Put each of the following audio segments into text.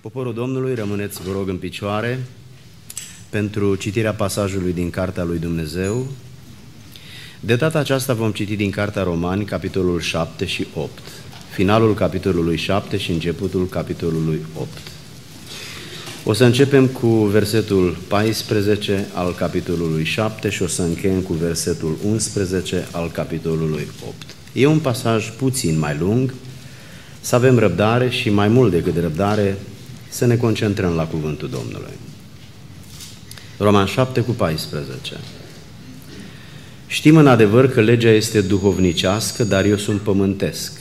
Poporul Domnului, rămâneți, vă rog, în picioare pentru citirea pasajului din Cartea lui Dumnezeu. De data aceasta vom citi din Cartea Romani, capitolul 7 și 8, finalul capitolului 7 și începutul capitolului 8. O să începem cu versetul 14 al capitolului 7 și o să încheiem cu versetul 11 al capitolului 8. E un pasaj puțin mai lung, să avem răbdare și mai mult decât răbdare să ne concentrăm la cuvântul Domnului. Roman 7 cu 14 Știm în adevăr că legea este duhovnicească, dar eu sunt pământesc,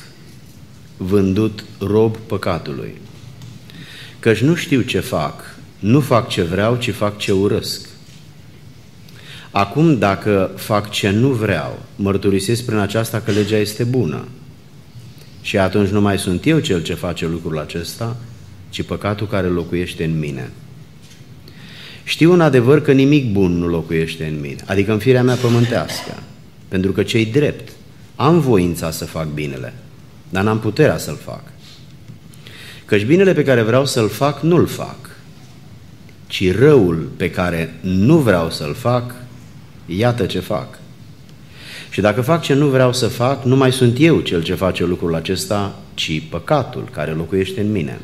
vândut rob păcatului. Căci nu știu ce fac, nu fac ce vreau, ci fac ce urăsc. Acum, dacă fac ce nu vreau, mărturisesc prin aceasta că legea este bună. Și atunci nu mai sunt eu cel ce face lucrul acesta, ci păcatul care locuiește în mine. Știu în adevăr că nimic bun nu locuiește în mine, adică în firea mea pământească, pentru că cei drept am voința să fac binele, dar n-am puterea să-l fac. Căci binele pe care vreau să-l fac, nu-l fac, ci răul pe care nu vreau să-l fac, iată ce fac. Și dacă fac ce nu vreau să fac, nu mai sunt eu cel ce face lucrul acesta, ci păcatul care locuiește în mine.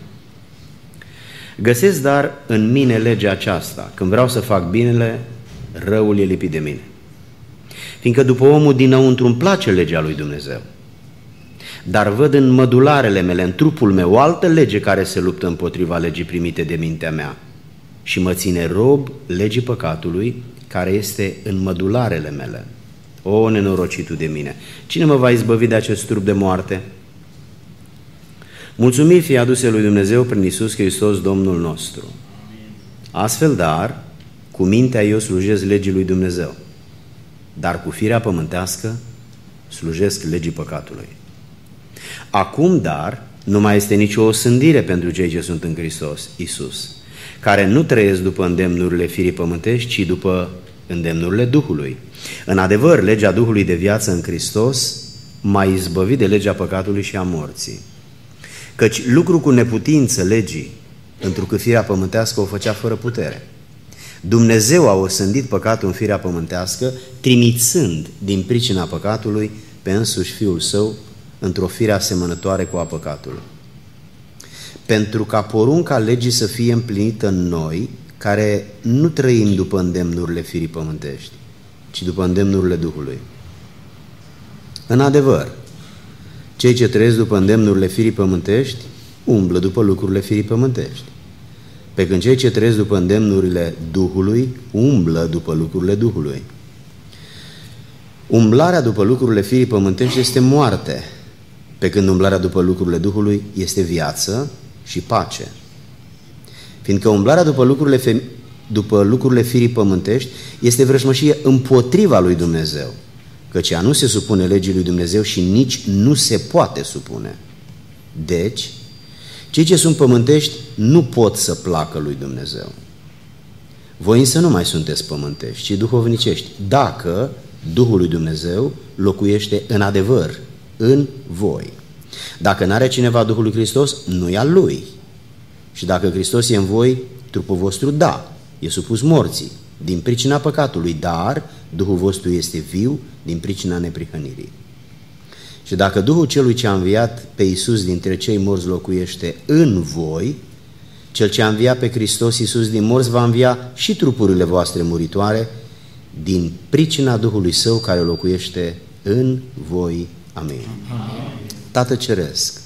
Găsesc dar în mine legea aceasta. Când vreau să fac binele, răul e lipit de mine. Fiindcă după omul dinăuntru îmi place legea lui Dumnezeu. Dar văd în mădularele mele, în trupul meu, o altă lege care se luptă împotriva legii primite de mintea mea și mă ține rob legii păcatului care este în mădularele mele. O, nenorocitul de mine! Cine mă va izbăvi de acest trup de moarte? Mulțumiri fie aduse lui Dumnezeu prin Isus Hristos, Domnul nostru. Astfel, dar, cu mintea eu slujesc legii lui Dumnezeu, dar cu firea pământească slujesc legii păcatului. Acum, dar, nu mai este nicio osândire pentru cei ce sunt în Hristos, Isus, care nu trăiesc după îndemnurile firii pământești, ci după îndemnurile Duhului. În adevăr, legea Duhului de viață în Hristos m-a izbăvit de legea păcatului și a morții. Căci lucru cu neputință legii, întrucât firea pământească o făcea fără putere. Dumnezeu a osândit păcatul în firea pământească, trimițând din pricina păcatului pe însuși Fiul Său într-o fire asemănătoare cu a păcatului. Pentru ca porunca legii să fie împlinită în noi, care nu trăim după îndemnurile firii pământești, ci după îndemnurile Duhului. În adevăr, cei ce trăiesc după îndemnurile firii pământești umblă după lucrurile firii pământești. Pe când cei ce trăiesc după îndemnurile Duhului umblă după lucrurile Duhului. Umblarea după lucrurile firii pământești este moarte, pe când umblarea după lucrurile Duhului este viață și pace. Fiindcă umblarea după lucrurile, fem- după lucrurile firii pământești este vrăjmășie împotriva lui Dumnezeu – căci ea nu se supune legii lui Dumnezeu și nici nu se poate supune. Deci, cei ce sunt pământești nu pot să placă lui Dumnezeu. Voi însă nu mai sunteți pământești, ci duhovnicești, dacă Duhul lui Dumnezeu locuiește în adevăr, în voi. Dacă n-are cineva Duhul lui Hristos, nu e al lui. Și dacă Hristos e în voi, trupul vostru, da, e supus morții, din pricina păcatului, dar Duhul vostru este viu din pricina neprihănirii. Și dacă Duhul celui ce a înviat pe Iisus dintre cei morți locuiește în voi, cel ce a înviat pe Hristos Iisus din morți va învia și trupurile voastre muritoare din pricina Duhului Său care locuiește în voi. Amin. Amin. Tată Ceresc,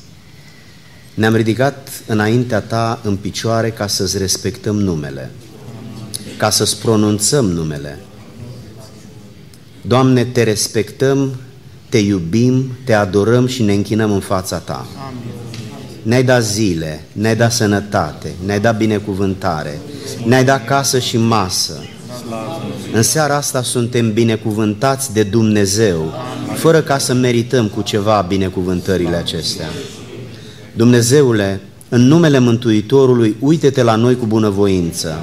ne-am ridicat înaintea Ta în picioare ca să-ți respectăm numele, ca să-ți pronunțăm numele, Doamne, te respectăm, te iubim, te adorăm și ne închinăm în fața Ta. Ne-ai dat zile, ne-ai dat sănătate, ne-ai dat binecuvântare, ne-ai dat casă și masă. În seara asta suntem binecuvântați de Dumnezeu, fără ca să merităm cu ceva binecuvântările acestea. Dumnezeule, în numele Mântuitorului, uite-te la noi cu bunăvoință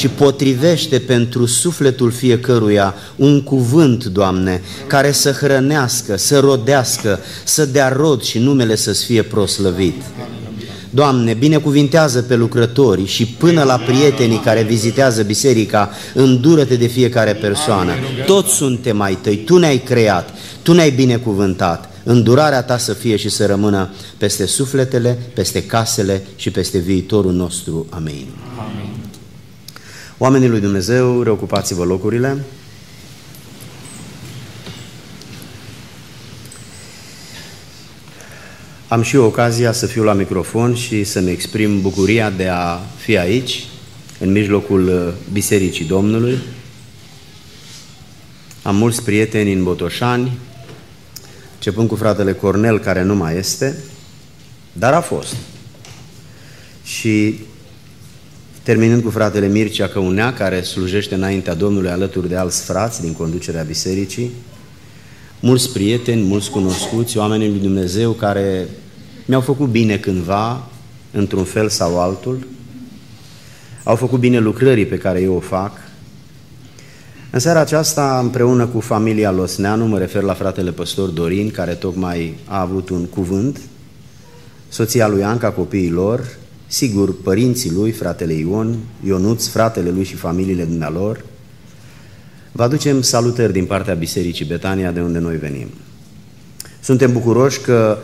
și potrivește pentru sufletul fiecăruia un cuvânt, Doamne, care să hrănească, să rodească, să dea rod și numele să-ți fie proslăvit. Doamne, binecuvintează pe lucrători și până la prietenii care vizitează biserica, îndură-te de fiecare persoană. Toți suntem ai tăi, Tu ne-ai creat, Tu ne-ai binecuvântat. Îndurarea Ta să fie și să rămână peste sufletele, peste casele și peste viitorul nostru. Amin. Amin. Oamenii lui Dumnezeu, reocupați-vă locurile. Am și eu ocazia să fiu la microfon și să-mi exprim bucuria de a fi aici, în mijlocul uh, Bisericii Domnului. Am mulți prieteni în Botoșani, începând cu fratele Cornel, care nu mai este, dar a fost. Și terminând cu fratele Mircea Căunea, care slujește înaintea Domnului alături de alți frați din conducerea bisericii, mulți prieteni, mulți cunoscuți, oamenii lui Dumnezeu care mi-au făcut bine cândva, într-un fel sau altul, au făcut bine lucrării pe care eu o fac. În seara aceasta, împreună cu familia Losneanu, mă refer la fratele păstor Dorin, care tocmai a avut un cuvânt, soția lui Anca, copiii lor, sigur, părinții lui, fratele Ion, Ionuț, fratele lui și familiile dumnealor, vă aducem salutări din partea Bisericii Betania, de unde noi venim. Suntem bucuroși că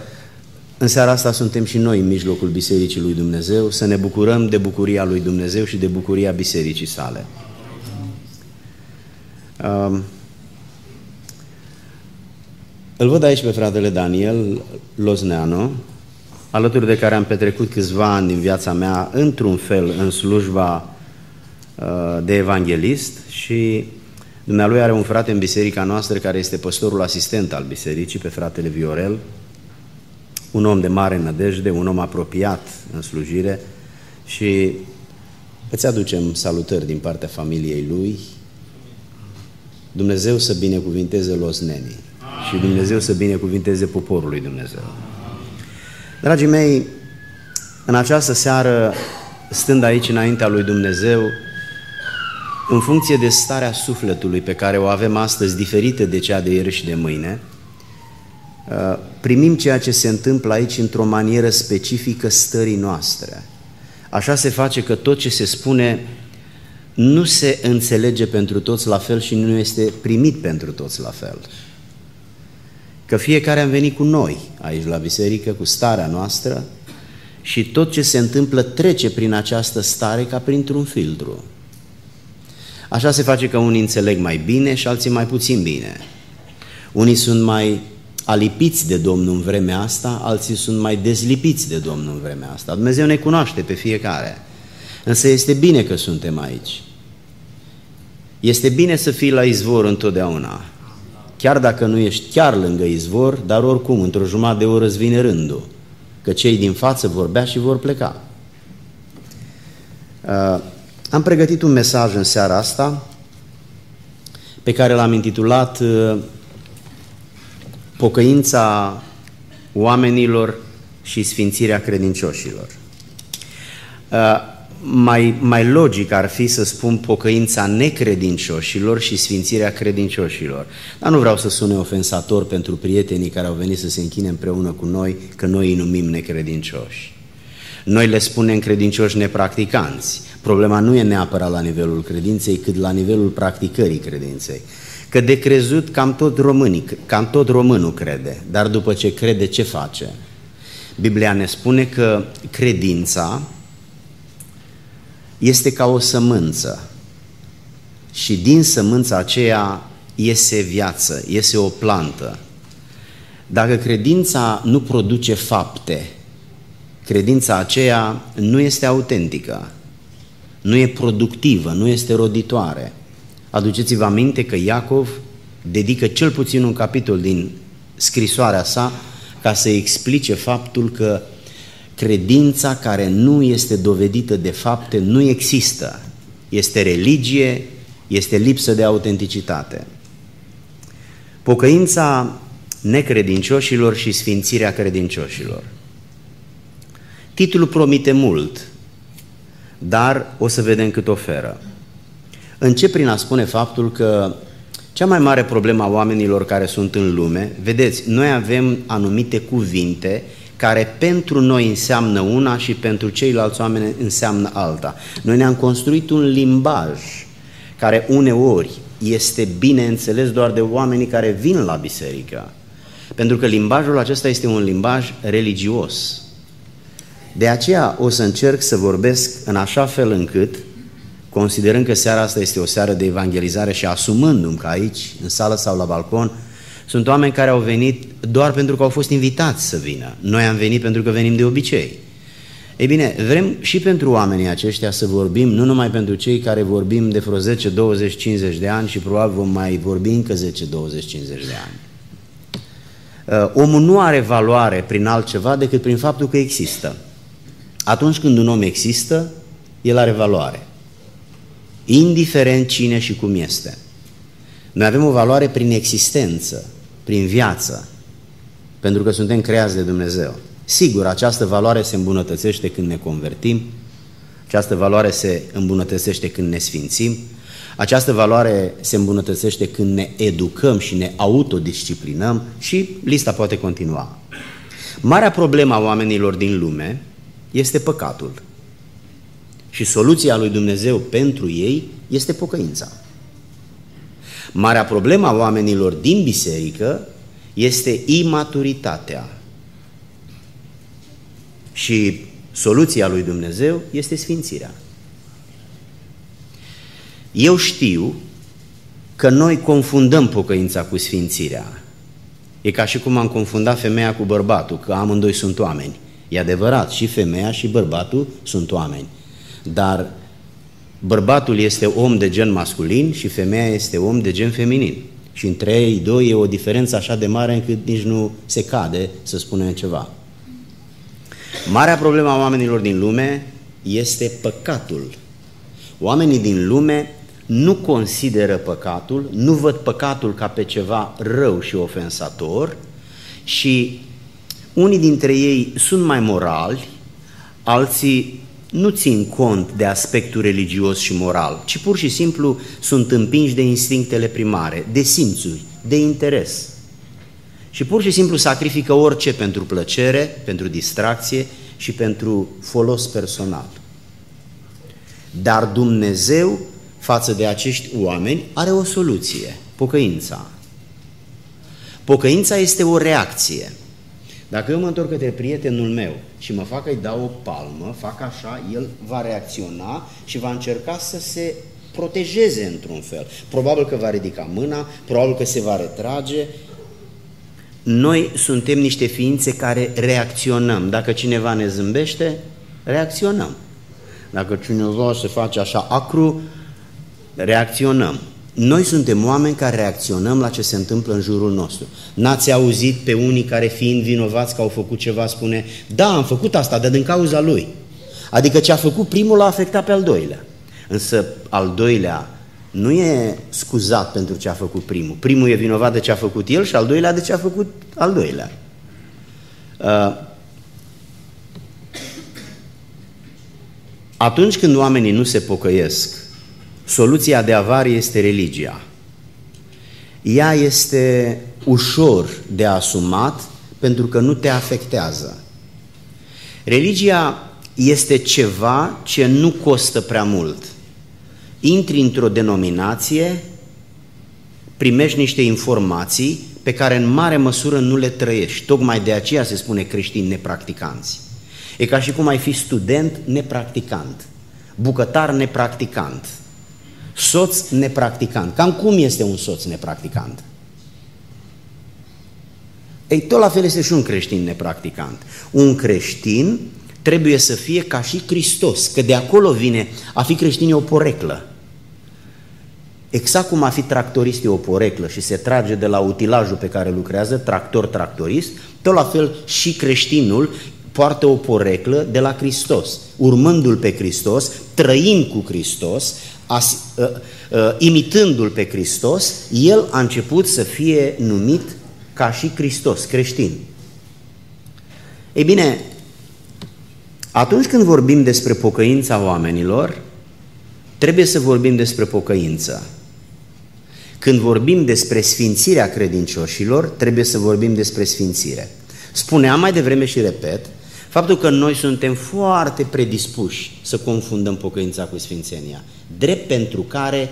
în seara asta suntem și noi în mijlocul Bisericii lui Dumnezeu, să ne bucurăm de bucuria lui Dumnezeu și de bucuria Bisericii sale. Um, îl văd aici pe fratele Daniel Lozneanu, alături de care am petrecut câțiva ani din viața mea, într-un fel, în slujba uh, de evanghelist și dumnealui are un frate în biserica noastră care este păstorul asistent al bisericii, pe fratele Viorel, un om de mare nădejde, un om apropiat în slujire și îți aducem salutări din partea familiei lui. Dumnezeu să binecuvinteze losnenii și Dumnezeu să binecuvinteze poporul lui Dumnezeu. Dragii mei, în această seară, stând aici înaintea lui Dumnezeu, în funcție de starea sufletului pe care o avem astăzi, diferită de cea de ieri și de mâine, Uh, primim ceea ce se întâmplă aici într-o manieră specifică stării noastre. Așa se face că tot ce se spune nu se înțelege pentru toți la fel și nu este primit pentru toți la fel. Că fiecare am venit cu noi aici la biserică, cu starea noastră și tot ce se întâmplă trece prin această stare ca printr-un filtru. Așa se face că unii înțeleg mai bine și alții mai puțin bine. Unii sunt mai alipiți de Domnul în vremea asta, alții sunt mai dezlipiți de Domnul în vremea asta. Dumnezeu ne cunoaște pe fiecare. Însă este bine că suntem aici. Este bine să fii la izvor întotdeauna. Chiar dacă nu ești chiar lângă izvor, dar oricum, într-o jumătate de oră îți vine rândul. Că cei din față vorbea și vor pleca. Uh, am pregătit un mesaj în seara asta pe care l-am intitulat uh, pocăința oamenilor și sfințirea credincioșilor. Uh, mai, mai logic ar fi să spun pocăința necredincioșilor și sfințirea credincioșilor. Dar nu vreau să sune ofensator pentru prietenii care au venit să se închine împreună cu noi, că noi îi numim necredincioși. Noi le spunem credincioși nepracticanți. Problema nu e neapărat la nivelul credinței, cât la nivelul practicării credinței. Că de crezut cam tot, românii, cam tot românul crede, dar după ce crede, ce face? Biblia ne spune că credința este ca o sămânță și din sămânța aceea iese viață, iese o plantă. Dacă credința nu produce fapte, credința aceea nu este autentică, nu e productivă, nu este roditoare. Aduceți-vă aminte că Iacov dedică cel puțin un capitol din scrisoarea sa ca să explice faptul că credința care nu este dovedită de fapte nu există. Este religie, este lipsă de autenticitate. Pocăința necredincioșilor și sfințirea credincioșilor. Titlul promite mult, dar o să vedem cât oferă. Încep prin a spune faptul că cea mai mare problemă a oamenilor care sunt în lume, vedeți, noi avem anumite cuvinte care pentru noi înseamnă una și pentru ceilalți oameni înseamnă alta. Noi ne-am construit un limbaj care uneori este bine înțeles doar de oamenii care vin la biserică. Pentru că limbajul acesta este un limbaj religios. De aceea o să încerc să vorbesc în așa fel încât, considerând că seara asta este o seară de evangelizare și asumându-mi că aici, în sală sau la balcon, sunt oameni care au venit doar pentru că au fost invitați să vină. Noi am venit pentru că venim de obicei. Ei bine, vrem și pentru oamenii aceștia să vorbim, nu numai pentru cei care vorbim de vreo 10, 20, 50 de ani și probabil vom mai vorbi încă 10, 20, 50 de ani. Uh, omul nu are valoare prin altceva decât prin faptul că există. Atunci când un om există, el are valoare. Indiferent cine și cum este. Noi avem o valoare prin existență, prin viață, pentru că suntem creați de Dumnezeu. Sigur, această valoare se îmbunătățește când ne convertim, această valoare se îmbunătățește când ne sfințim, această valoare se îmbunătățește când ne educăm și ne autodisciplinăm și lista poate continua. Marea problemă a oamenilor din lume este păcatul. Și soluția lui Dumnezeu pentru ei este pocăința. Marea problemă a oamenilor din biserică este imaturitatea. Și soluția lui Dumnezeu este sfințirea. Eu știu că noi confundăm pocăința cu sfințirea. E ca și cum am confundat femeia cu bărbatul, că amândoi sunt oameni. E adevărat, și femeia și bărbatul sunt oameni. Dar bărbatul este om de gen masculin și femeia este om de gen feminin. Și între ei doi e o diferență așa de mare încât nici nu se cade să spunem ceva. Marea problemă a oamenilor din lume este păcatul. Oamenii din lume nu consideră păcatul, nu văd păcatul ca pe ceva rău și ofensator și unii dintre ei sunt mai morali, alții nu țin cont de aspectul religios și moral, ci pur și simplu sunt împinși de instinctele primare, de simțuri, de interes. Și pur și simplu sacrifică orice pentru plăcere, pentru distracție și pentru folos personal. Dar Dumnezeu, față de acești oameni, are o soluție, pocăința. Pocăința este o reacție. Dacă eu mă întorc către prietenul meu și mă fac că-i dau o palmă, fac așa, el va reacționa și va încerca să se protejeze într-un fel. Probabil că va ridica mâna, probabil că se va retrage. Noi suntem niște ființe care reacționăm. Dacă cineva ne zâmbește, reacționăm. Dacă cineva se face așa acru, reacționăm. Noi suntem oameni care reacționăm la ce se întâmplă în jurul nostru. N-ați auzit pe unii care fiind vinovați că au făcut ceva, spune, da, am făcut asta, dar din cauza lui. Adică ce a făcut primul l-a afectat pe al doilea. Însă al doilea nu e scuzat pentru ce a făcut primul. Primul e vinovat de ce a făcut el și al doilea de ce a făcut al doilea. Uh, atunci când oamenii nu se pocăiesc, Soluția de avarie este religia. Ea este ușor de asumat pentru că nu te afectează. Religia este ceva ce nu costă prea mult. Intri într-o denominație, primești niște informații pe care în mare măsură nu le trăiești. Tocmai de aceea se spune creștini nepracticanți. E ca și cum ai fi student nepracticant, bucătar nepracticant, soț nepracticant. Cam cum este un soț nepracticant? Ei, tot la fel este și un creștin nepracticant. Un creștin trebuie să fie ca și Hristos, că de acolo vine, a fi creștin e o poreclă. Exact cum a fi tractorist e o poreclă și se trage de la utilajul pe care lucrează, tractor-tractorist, tot la fel și creștinul poartă o poreclă de la Hristos, urmându-L pe Hristos, trăind cu Hristos, as, uh, uh, imitându-L pe Hristos, el a început să fie numit ca și Hristos, creștin. Ei bine, atunci când vorbim despre pocăința oamenilor, trebuie să vorbim despre pocăință. Când vorbim despre sfințirea credincioșilor, trebuie să vorbim despre sfințire. Spuneam mai devreme și repet, faptul că noi suntem foarte predispuși să confundăm pocăința cu sfințenia, drept pentru care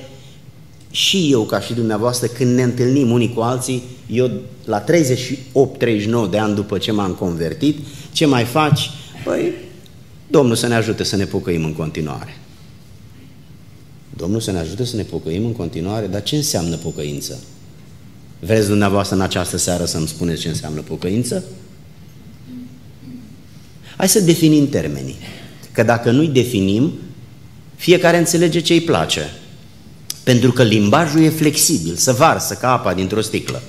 și eu, ca și dumneavoastră, când ne întâlnim unii cu alții, eu la 38-39 de ani după ce m-am convertit, ce mai faci? Păi, Domnul să ne ajute să ne pocăim în continuare. Domnul să ne ajute să ne pocăim în continuare, dar ce înseamnă pocăință? Vreți dumneavoastră în această seară să-mi spuneți ce înseamnă pocăință? Hai să definim termenii. Că dacă nu-i definim, fiecare înțelege ce îi place. Pentru că limbajul e flexibil, să varsă ca apa dintr-o sticlă.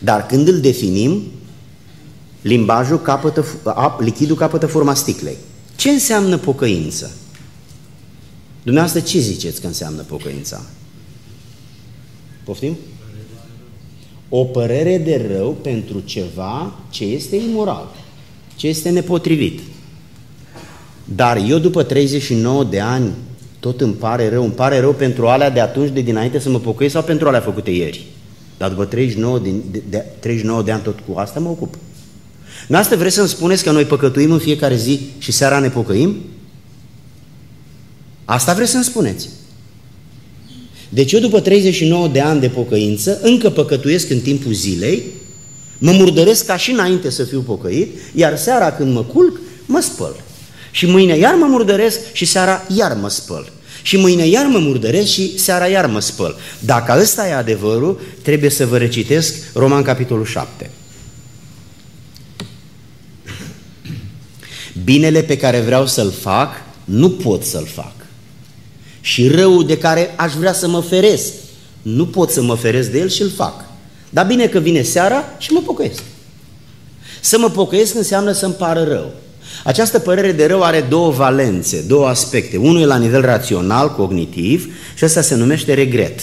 Dar când îl definim, limbajul capătă, lichidul capătă forma sticlei. Ce înseamnă pocăință? Dumneavoastră ce ziceți că înseamnă pocăința? Poftim? O părere de rău pentru ceva ce este imoral, ce este nepotrivit. Dar eu după 39 de ani tot îmi pare rău, îmi pare rău pentru alea de atunci de dinainte să mă pocăiesc sau pentru alea făcute ieri. Dar după 39 de, de, de, 39 de ani tot cu asta mă ocup. Noastră vreți să-mi spuneți că noi păcătuim în fiecare zi și seara ne pocăim? Asta vreți să-mi spuneți. Deci eu după 39 de ani de pocăință încă păcătuiesc în timpul zilei, mă murdăresc ca și înainte să fiu pocăit, iar seara când mă culc, mă spăl. Și mâine iar mă murdăresc și seara iar mă spăl. Și mâine iar mă murdăresc și seara iar mă spăl. Dacă ăsta e adevărul, trebuie să vă recitesc Roman capitolul 7. Binele pe care vreau să-l fac, nu pot să-l fac. Și răul de care aș vrea să mă feresc, nu pot să mă feresc de el și îl fac. Dar bine că vine seara și mă pocăiesc. Să mă pocăiesc înseamnă să-mi pară rău. Această părere de rău are două valențe, două aspecte. Unul e la nivel rațional, cognitiv și asta se numește regret.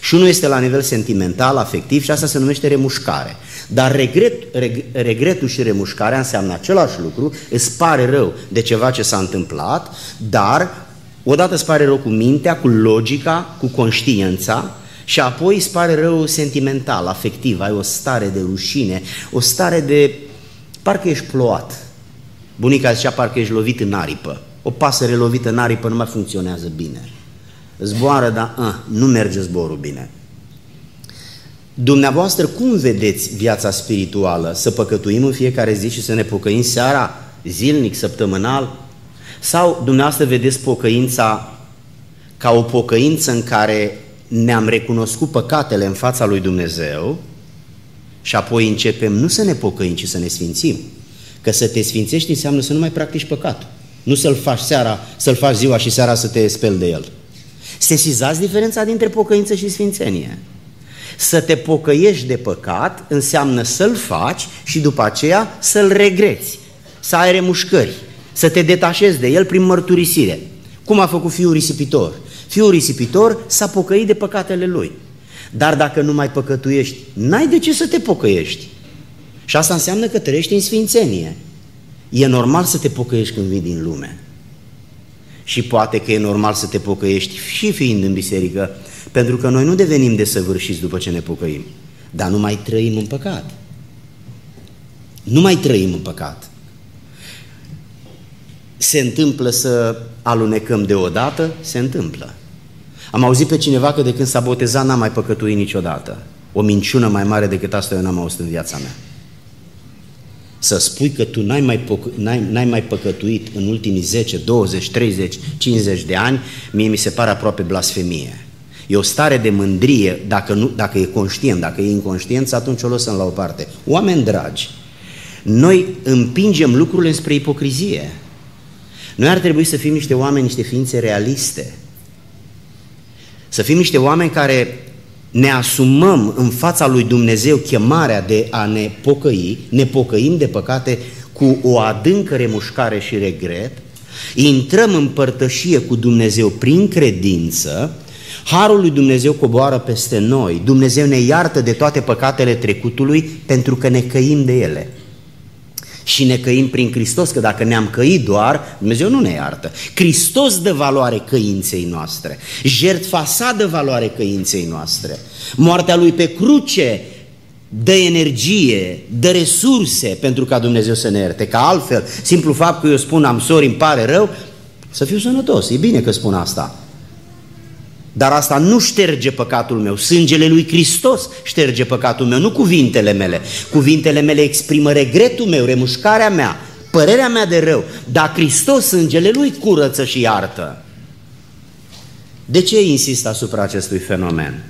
Și unul este la nivel sentimental, afectiv și asta se numește remușcare. Dar regret, reg, regretul și remușcarea înseamnă același lucru, îți pare rău de ceva ce s-a întâmplat, dar odată îți pare rău cu mintea, cu logica, cu conștiința și apoi îți pare rău sentimental, afectiv, ai o stare de rușine, o stare de parcă ești plouat. Bunica zicea parcă ești lovit în aripă. O pasăre lovită în aripă nu mai funcționează bine. Zboară, dar a, nu merge zborul bine. Dumneavoastră, cum vedeți viața spirituală? Să păcătuim în fiecare zi și să ne pocăim seara, zilnic, săptămânal? Sau dumneavoastră vedeți pocăința ca o pocăință în care ne-am recunoscut păcatele în fața lui Dumnezeu și apoi începem nu să ne pocăim, ci să ne sfințim? Că să te sfințești înseamnă să nu mai practici păcatul. Nu să-l faci seara, să-l faci ziua și seara să te speli de el. Sesizați diferența dintre pocăință și sfințenie. Să te pocăiești de păcat înseamnă să-l faci și după aceea să-l regreți, să ai remușcări, să te detașezi de el prin mărturisire. Cum a făcut fiul risipitor? Fiul risipitor s-a pocăit de păcatele lui. Dar dacă nu mai păcătuiești, n-ai de ce să te pocăiești. Și asta înseamnă că trăiești în sfințenie. E normal să te pocăiești când vii din lume. Și poate că e normal să te pocăiești și fiind în biserică, pentru că noi nu devenim desăvârșiți după ce ne pocăim, dar nu mai trăim în păcat. Nu mai trăim în păcat. Se întâmplă să alunecăm deodată? Se întâmplă. Am auzit pe cineva că de când s-a botezat n-a mai păcătuit niciodată. O minciună mai mare decât asta eu n-am auzit în viața mea să spui că tu n-ai mai, n-ai, n-ai mai păcătuit în ultimii 10, 20, 30, 50 de ani, mie mi se pare aproape blasfemie. E o stare de mândrie, dacă, nu, dacă e conștient, dacă e inconștient, atunci o lăsăm la o parte. Oameni dragi, noi împingem lucrurile spre ipocrizie. Noi ar trebui să fim niște oameni, niște ființe realiste. Să fim niște oameni care ne asumăm în fața lui Dumnezeu chemarea de a ne pocăi, ne pocăim de păcate cu o adâncă remușcare și regret, intrăm în părtășie cu Dumnezeu prin credință, Harul lui Dumnezeu coboară peste noi, Dumnezeu ne iartă de toate păcatele trecutului pentru că ne căim de ele și ne căim prin Hristos, că dacă ne-am căit doar, Dumnezeu nu ne iartă. Hristos dă valoare căinței noastre, jertfa sa dă valoare căinței noastre. Moartea lui pe cruce dă energie, dă resurse pentru ca Dumnezeu să ne ierte. Ca altfel, simplu fapt că eu spun am sori, îmi pare rău, să fiu sănătos. E bine că spun asta. Dar asta nu șterge păcatul meu. Sângele lui Hristos șterge păcatul meu, nu cuvintele mele. Cuvintele mele exprimă regretul meu, remușcarea mea, părerea mea de rău. Dar Hristos, sângele lui, curăță și iartă. De ce insist asupra acestui fenomen?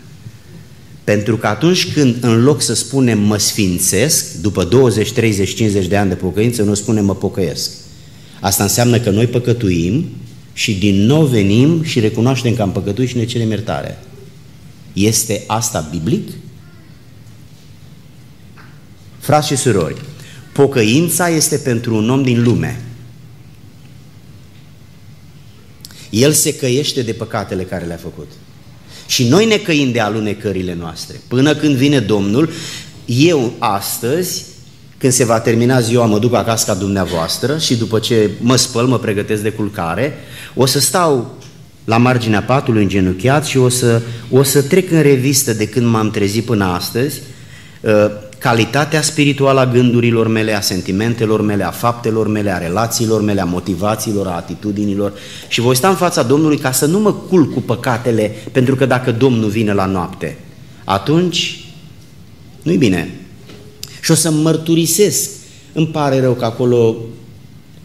Pentru că atunci când în loc să spunem mă sfințesc, după 20, 30, 50 de ani de pocăință, nu spunem mă pocăiesc. Asta înseamnă că noi păcătuim și din nou venim și recunoaștem că am păcătuit și ne cerem iertare. Este asta biblic? Frați și surori, pocăința este pentru un om din lume. El se căiește de păcatele care le-a făcut. Și noi ne căim de alunecările noastre. Până când vine Domnul, eu astăzi, când se va termina ziua, mă duc acasă ca dumneavoastră și după ce mă spăl, mă pregătesc de culcare, o să stau la marginea patului îngenuchiat și o să, o să trec în revistă de când m-am trezit până astăzi, uh, calitatea spirituală a gândurilor mele, a sentimentelor mele, a faptelor mele, a relațiilor mele, a motivațiilor, a atitudinilor și voi sta în fața Domnului ca să nu mă culc cu păcatele, pentru că dacă Domnul vine la noapte, atunci nu-i bine. Și o să mărturisesc. Îmi pare rău că acolo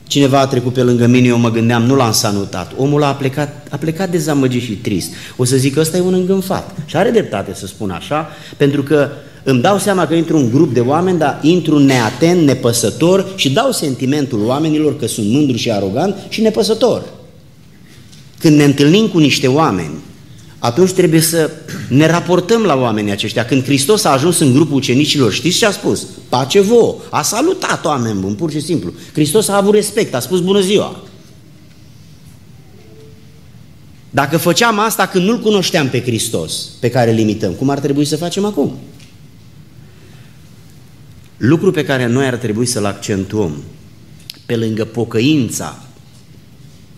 cineva a trecut pe lângă mine, eu mă gândeam, nu l-am salutat. Omul a plecat, a plecat dezamăgit și trist. O să zic că ăsta e un îngânfat. Și are dreptate să spun așa, pentru că îmi dau seama că intru un grup de oameni, dar intru neatent, nepăsător și dau sentimentul oamenilor că sunt mândru și arogant și nepăsător. Când ne întâlnim cu niște oameni, atunci trebuie să ne raportăm la oamenii aceștia. Când Hristos a ajuns în grupul ucenicilor, știți ce a spus? Pace vouă. A salutat oameni buni, pur și simplu. Hristos a avut respect, a spus bună ziua. Dacă făceam asta când nu-L cunoșteam pe Hristos, pe care îl imităm, cum ar trebui să facem acum? Lucru pe care noi ar trebui să-l accentuăm, pe lângă pocăința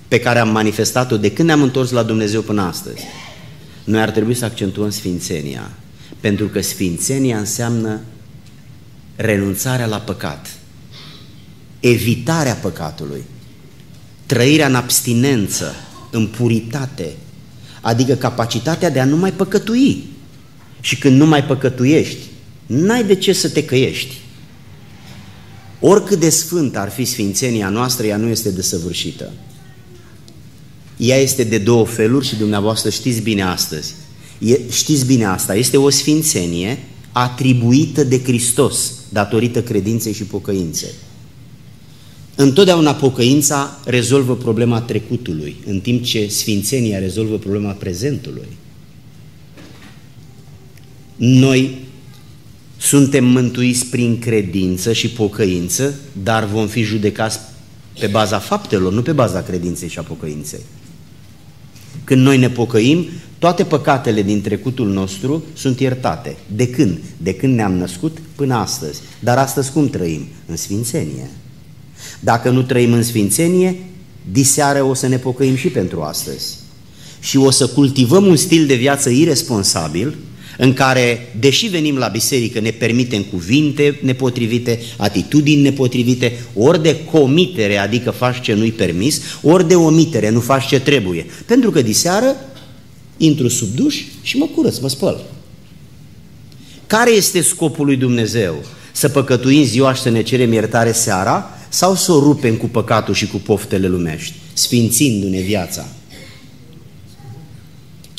pe care am manifestat-o de când ne-am întors la Dumnezeu până astăzi, noi ar trebui să accentuăm sfințenia, pentru că sfințenia înseamnă renunțarea la păcat, evitarea păcatului, trăirea în abstinență, în puritate, adică capacitatea de a nu mai păcătui. Și când nu mai păcătuiești, n-ai de ce să te căiești. Oricât de sfânt ar fi sfințenia noastră, ea nu este desăvârșită. Ea este de două feluri și dumneavoastră știți bine astăzi. E, știți bine asta, este o sfințenie atribuită de Hristos datorită credinței și pocăinței. Întotdeauna pocăința rezolvă problema trecutului, în timp ce sfințenia rezolvă problema prezentului. Noi suntem mântuiți prin credință și pocăință, dar vom fi judecați pe baza faptelor, nu pe baza credinței și a pocăinței. Când noi ne pocăim, toate păcatele din trecutul nostru sunt iertate. De când? De când ne-am născut până astăzi. Dar astăzi cum trăim? În sfințenie. Dacă nu trăim în sfințenie, diseară o să ne pocăim și pentru astăzi. Și o să cultivăm un stil de viață irresponsabil, în care, deși venim la biserică, ne permitem cuvinte nepotrivite, atitudini nepotrivite, ori de comitere, adică faci ce nu-i permis, ori de omitere, nu faci ce trebuie. Pentru că diseară intru sub duș și mă curăț, mă spăl. Care este scopul lui Dumnezeu? Să păcătuim ziua și să ne cerem iertare seara sau să o rupem cu păcatul și cu poftele lumești, sfințindu-ne viața?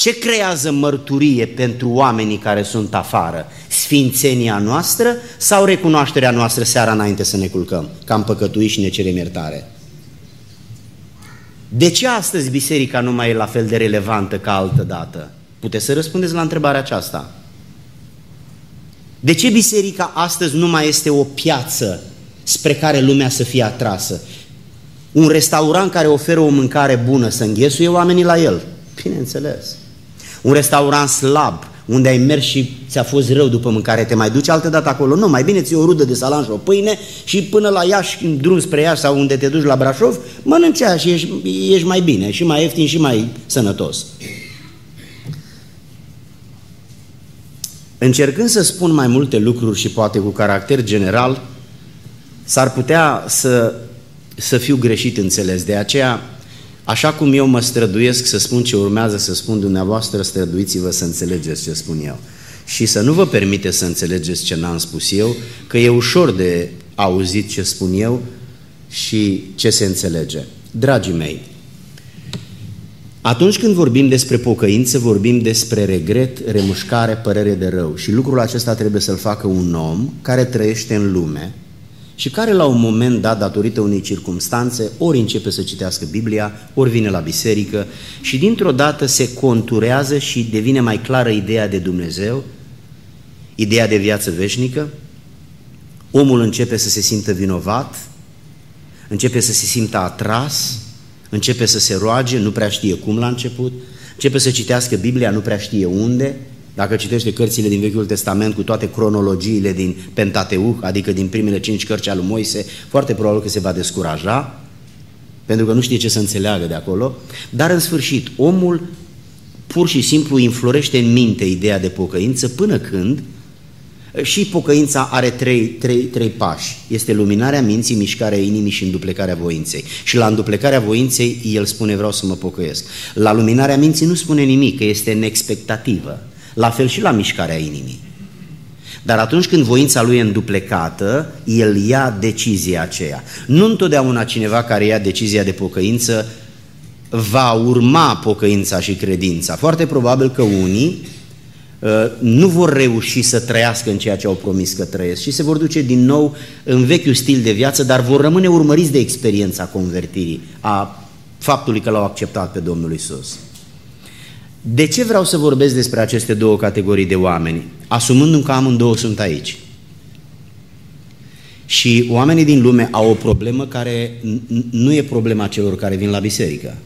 Ce creează mărturie pentru oamenii care sunt afară? Sfințenia noastră sau recunoașterea noastră seara înainte să ne culcăm? Că am păcătuit și ne cerem iertare. De ce astăzi biserica nu mai e la fel de relevantă ca altă dată? Puteți să răspundeți la întrebarea aceasta. De ce biserica astăzi nu mai este o piață spre care lumea să fie atrasă? Un restaurant care oferă o mâncare bună să înghesuie oamenii la el? Bineînțeles un restaurant slab, unde ai mers și ți-a fost rău după mâncare, te mai duci altă dată acolo? Nu, mai bine ți o rudă de salam și o pâine și până la Iași, în drum spre Iași sau unde te duci la Brașov, mănânci aia și ești, ești mai bine, și mai ieftin și mai sănătos. Încercând să spun mai multe lucruri și poate cu caracter general, s-ar putea să, să fiu greșit înțeles. De aceea, așa cum eu mă străduiesc să spun ce urmează să spun dumneavoastră, străduiți-vă să înțelegeți ce spun eu. Și să nu vă permite să înțelegeți ce n-am spus eu, că e ușor de auzit ce spun eu și ce se înțelege. Dragii mei, atunci când vorbim despre pocăință, vorbim despre regret, remușcare, părere de rău. Și lucrul acesta trebuie să-l facă un om care trăiește în lume și care la un moment dat, datorită unei circumstanțe, ori începe să citească Biblia, ori vine la biserică și dintr-o dată se conturează și devine mai clară ideea de Dumnezeu, ideea de viață veșnică, omul începe să se simtă vinovat, începe să se simtă atras, începe să se roage, nu prea știe cum la început, începe să citească Biblia, nu prea știe unde, dacă citește cărțile din Vechiul Testament cu toate cronologiile din Pentateuch, adică din primele cinci cărți ale lui Moise, foarte probabil că se va descuraja, pentru că nu știe ce să înțeleagă de acolo, dar în sfârșit, omul pur și simplu inflorește în minte ideea de pocăință până când și pocăința are trei, trei, trei pași. Este luminarea minții, mișcarea inimii și înduplecarea voinței. Și la înduplecarea voinței el spune vreau să mă pocăiesc. La luminarea minții nu spune nimic, că este în expectativă. La fel și la mișcarea inimii. Dar atunci când voința lui e înduplecată, el ia decizia aceea. Nu întotdeauna cineva care ia decizia de pocăință va urma pocăința și credința. Foarte probabil că unii Uh, nu vor reuși să trăiască în ceea ce au promis că trăiesc și se vor duce din nou în vechiul stil de viață, dar vor rămâne urmăriți de experiența convertirii, a faptului că l-au acceptat pe Domnul Isus. De ce vreau să vorbesc despre aceste două categorii de oameni? Asumându-mi că amândouă sunt aici. Și oamenii din lume au o problemă care nu e problema celor care vin la biserică.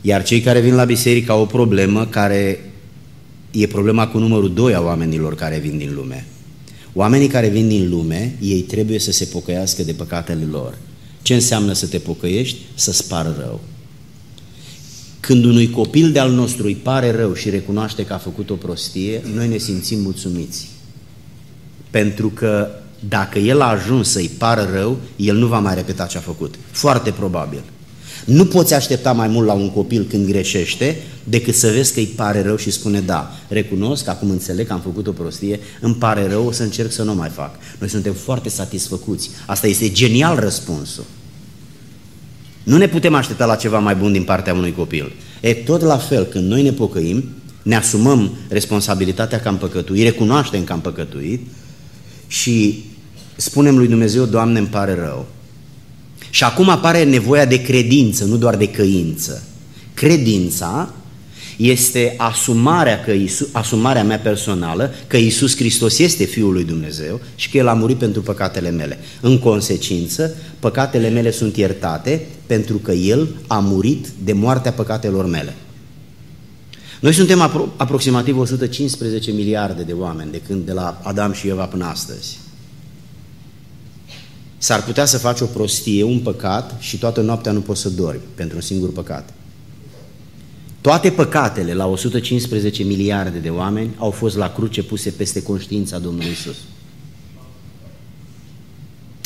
Iar cei care vin la biserică au o problemă care e problema cu numărul doi a oamenilor care vin din lume. Oamenii care vin din lume, ei trebuie să se pocăiască de păcatele lor. Ce înseamnă să te pocăiești? Să spară rău. Când unui copil de-al nostru îi pare rău și recunoaște că a făcut o prostie, noi ne simțim mulțumiți. Pentru că dacă el a ajuns să-i pară rău, el nu va mai repeta ce a făcut. Foarte probabil. Nu poți aștepta mai mult la un copil când greșește decât să vezi că îi pare rău și spune da, recunosc, acum înțeleg că am făcut o prostie, îmi pare rău, o să încerc să nu mai fac. Noi suntem foarte satisfăcuți. Asta este genial răspunsul. Nu ne putem aștepta la ceva mai bun din partea unui copil. E tot la fel, când noi ne pocăim, ne asumăm responsabilitatea că am păcătuit, recunoaștem că am păcătuit și spunem lui Dumnezeu, Doamne, îmi pare rău, și acum apare nevoia de credință, nu doar de căință. Credința este asumarea, că Iisus, asumarea mea personală că Iisus Hristos este Fiul lui Dumnezeu și că El a murit pentru păcatele mele. În consecință, păcatele mele sunt iertate pentru că El a murit de moartea păcatelor mele. Noi suntem apro aproximativ 115 miliarde de oameni de când de la Adam și Eva până astăzi. S-ar putea să faci o prostie, un păcat și toată noaptea nu poți să dormi pentru un singur păcat. Toate păcatele la 115 miliarde de oameni au fost la cruce puse peste conștiința Domnului Isus.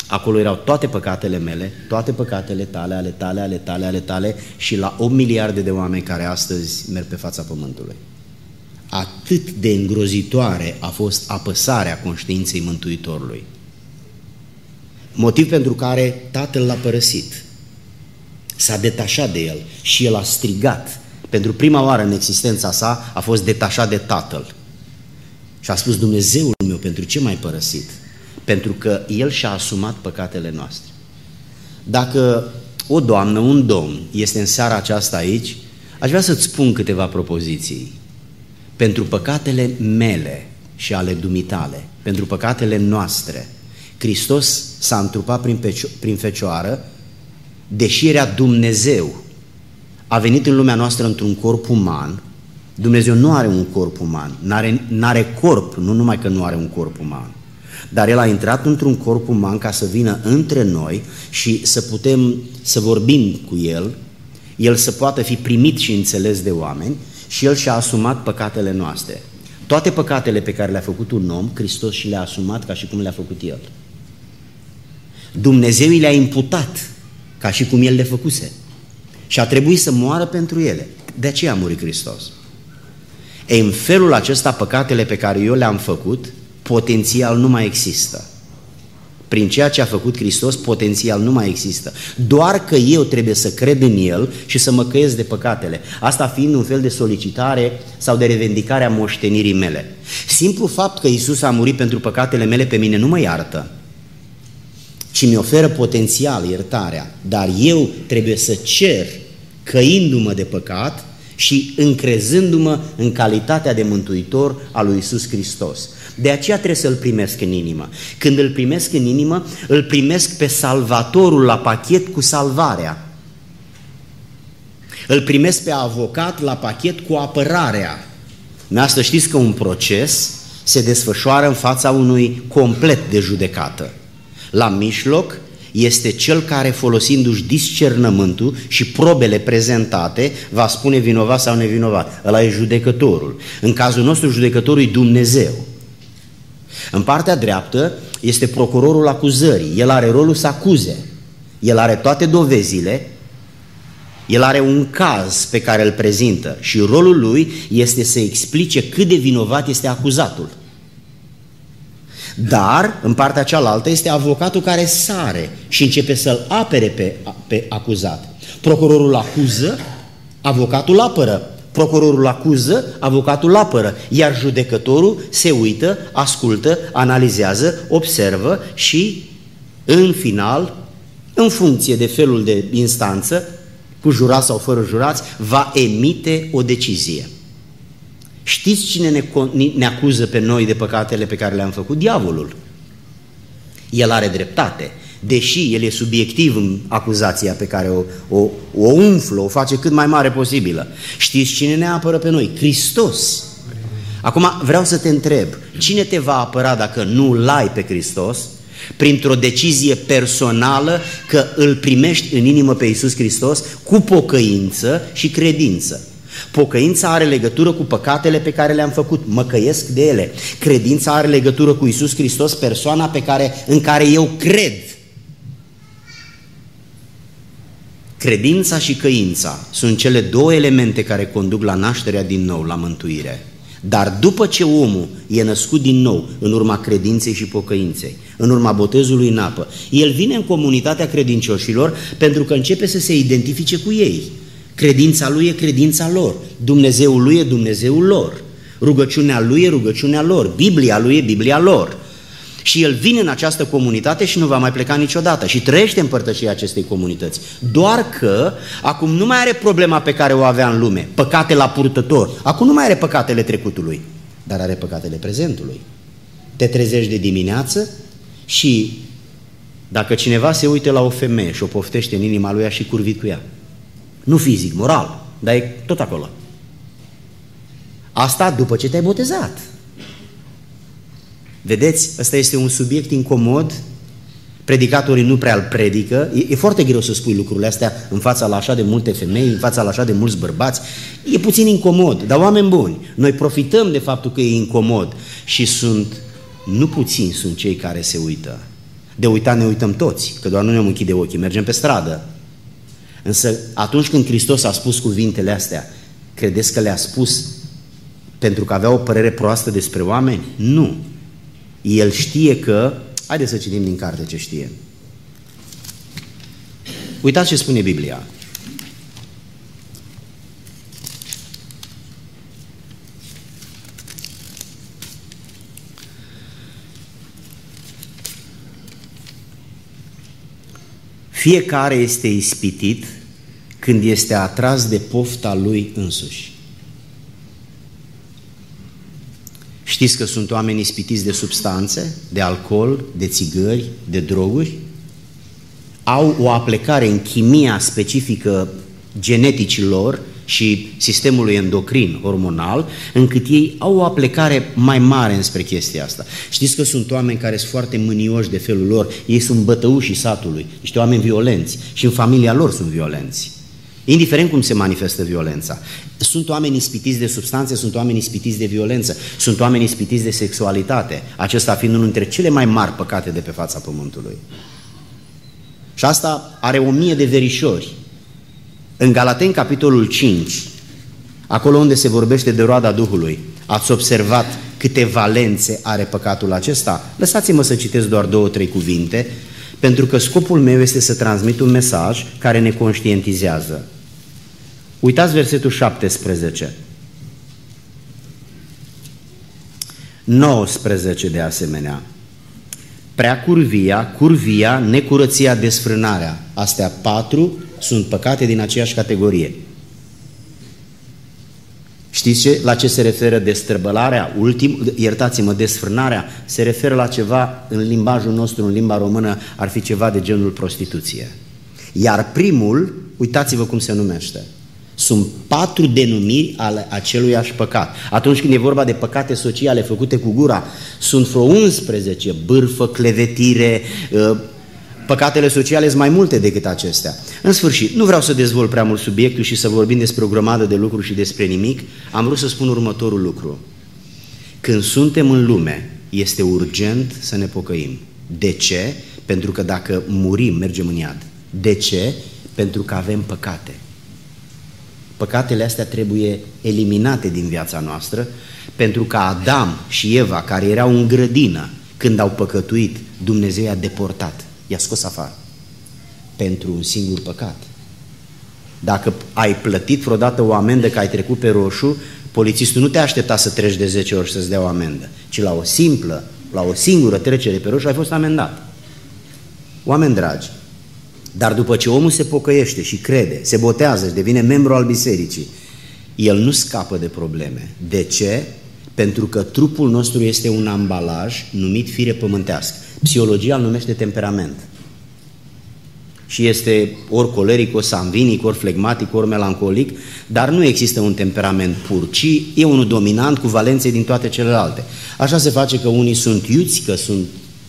Acolo erau toate păcatele mele, toate păcatele tale, ale tale, ale tale, ale tale și la 8 miliarde de oameni care astăzi merg pe fața pământului. Atât de îngrozitoare a fost apăsarea conștiinței Mântuitorului motiv pentru care tatăl l-a părăsit. S-a detașat de el și el a strigat. Pentru prima oară în existența sa a fost detașat de tatăl. Și a spus, Dumnezeul meu, pentru ce m-ai părăsit? Pentru că el și-a asumat păcatele noastre. Dacă o doamnă, un domn este în seara aceasta aici, aș vrea să-ți spun câteva propoziții. Pentru păcatele mele și ale dumitale, pentru păcatele noastre, Hristos s-a întrupat prin, prin fecioară, deși era Dumnezeu, a venit în lumea noastră într-un corp uman, Dumnezeu nu are un corp uman, n-are, n-are corp, nu numai că nu are un corp uman, dar El a intrat într-un corp uman ca să vină între noi și să putem să vorbim cu El, El să poată fi primit și înțeles de oameni și El și-a asumat păcatele noastre. Toate păcatele pe care le-a făcut un om, Hristos și le-a asumat ca și cum le-a făcut El. Dumnezeu le-a imputat ca și cum El le făcuse. Și a trebuit să moară pentru ele. De aceea a murit Hristos. E, în felul acesta, păcatele pe care eu le-am făcut, potențial nu mai există. Prin ceea ce a făcut Hristos, potențial nu mai există. Doar că eu trebuie să cred în El și să mă căiesc de păcatele. Asta fiind un fel de solicitare sau de revendicare a moștenirii mele. Simplu fapt că Isus a murit pentru păcatele mele pe mine nu mă iartă, ci mi oferă potențial iertarea. Dar eu trebuie să cer, căindu-mă de păcat, și încrezându-mă în calitatea de mântuitor al lui Isus Hristos. De aceea trebuie să-L primesc în inimă. Când îl primesc în inimă, îl primesc pe Salvatorul la pachet cu salvarea. Îl primesc pe avocat la pachet cu apărarea. Asta știți că un proces se desfășoară în fața unui complet de judecată. La mijloc este cel care, folosindu-și discernământul și probele prezentate, va spune vinovat sau nevinovat. Ăla e judecătorul. În cazul nostru, judecătorul e Dumnezeu. În partea dreaptă este procurorul acuzării. El are rolul să acuze. El are toate dovezile, el are un caz pe care îl prezintă și rolul lui este să explice cât de vinovat este acuzatul. Dar, în partea cealaltă, este avocatul care sare și începe să-l apere pe, pe acuzat. Procurorul acuză, avocatul apără. Procurorul acuză, avocatul apără, iar judecătorul se uită, ascultă, analizează, observă și, în final, în funcție de felul de instanță, cu jurați sau fără jurați, va emite o decizie. Știți cine ne, ne acuză pe noi de păcatele pe care le-am făcut? Diavolul. El are dreptate, deși el e subiectiv în acuzația pe care o, o, o umflă, o face cât mai mare posibilă. Știți cine ne apără pe noi? Hristos. Acum vreau să te întreb, cine te va apăra dacă nu l-ai pe Hristos? Printr-o decizie personală că îl primești în inimă pe Iisus Hristos cu pocăință și credință. Pocăința are legătură cu păcatele pe care le-am făcut, mă căiesc de ele. Credința are legătură cu Isus Hristos, persoana pe care, în care eu cred. Credința și căința sunt cele două elemente care conduc la nașterea din nou, la mântuire. Dar după ce omul e născut din nou, în urma credinței și pocăinței, în urma botezului în apă, el vine în comunitatea credincioșilor pentru că începe să se identifice cu ei. Credința lui e credința lor, Dumnezeul lui e Dumnezeul lor, rugăciunea lui e rugăciunea lor, Biblia lui e Biblia lor. Și el vine în această comunitate și nu va mai pleca niciodată și trăiește în părtășia acestei comunități. Doar că acum nu mai are problema pe care o avea în lume, păcate la purtător. Acum nu mai are păcatele trecutului, dar are păcatele prezentului. Te trezești de dimineață și dacă cineva se uită la o femeie și o poftește în inima lui și curvit cu ea, nu fizic, moral, dar e tot acolo. Asta după ce te-ai botezat. Vedeți, ăsta este un subiect incomod, predicatorii nu prea îl predică, e, e foarte greu să spui lucrurile astea în fața la așa de multe femei, în fața la așa de mulți bărbați, e puțin incomod, dar oameni buni, noi profităm de faptul că e incomod și sunt, nu puțini sunt cei care se uită. De uitat ne uităm toți, că doar nu ne închide ochii, mergem pe stradă, Însă atunci când Hristos a spus cuvintele astea, credeți că le-a spus pentru că avea o părere proastă despre oameni? Nu. El știe că... Haideți să citim din carte ce știe. Uitați ce spune Biblia. Fiecare este ispitit când este atras de pofta lui însuși. Știți că sunt oameni ispitiți de substanțe, de alcool, de țigări, de droguri? Au o aplecare în chimia specifică geneticilor și sistemului endocrin, hormonal, încât ei au o aplecare mai mare înspre chestia asta. Știți că sunt oameni care sunt foarte mânioși de felul lor, ei sunt bătăușii satului, niște oameni violenți și în familia lor sunt violenți. Indiferent cum se manifestă violența. Sunt oameni ispitiți de substanțe, sunt oameni ispitiți de violență, sunt oameni ispitiți de sexualitate, acesta fiind unul dintre cele mai mari păcate de pe fața Pământului. Și asta are o mie de verișori. În Galaten, capitolul 5, acolo unde se vorbește de roada Duhului, ați observat câte valențe are păcatul acesta? Lăsați-mă să citesc doar două, trei cuvinte, pentru că scopul meu este să transmit un mesaj care ne conștientizează. Uitați versetul 17. 19 de asemenea. Prea curvia, curvia, necurăția, desfrânarea. Astea patru sunt păcate din aceeași categorie. Știți ce, la ce se referă destrăbălarea? Ultim, iertați-mă, desfrânarea se referă la ceva în limbajul nostru, în limba română, ar fi ceva de genul prostituție. Iar primul, uitați-vă cum se numește. Sunt patru denumiri ale aceluiași păcat. Atunci când e vorba de păcate sociale făcute cu gura, sunt vreo 11, bârfă, clevetire, uh, Păcatele sociale sunt mai multe decât acestea. În sfârșit, nu vreau să dezvolt prea mult subiectul și să vorbim despre o grămadă de lucruri și despre nimic, am vrut să spun următorul lucru. Când suntem în lume, este urgent să ne pocăim. De ce? Pentru că dacă murim, mergem în iad. De ce? Pentru că avem păcate. Păcatele astea trebuie eliminate din viața noastră, pentru că Adam și Eva, care erau în grădină când au păcătuit, Dumnezeu i-a deportat, i-a scos afară pentru un singur păcat. Dacă ai plătit vreodată o amendă că ai trecut pe roșu, polițistul nu te aștepta să treci de 10 ori să-ți dea o amendă, ci la o simplă, la o singură trecere pe roșu ai fost amendat. Oameni dragi, dar după ce omul se pocăiește și crede, se botează și devine membru al bisericii, el nu scapă de probleme. De ce? Pentru că trupul nostru este un ambalaj numit fire pământească. Psihologia îl numește temperament. Și este ori coleric, ori sanvinic, ori flegmatic, ori melancolic, dar nu există un temperament pur, ci e unul dominant cu valențe din toate celelalte. Așa se face că unii sunt iuți, că sunt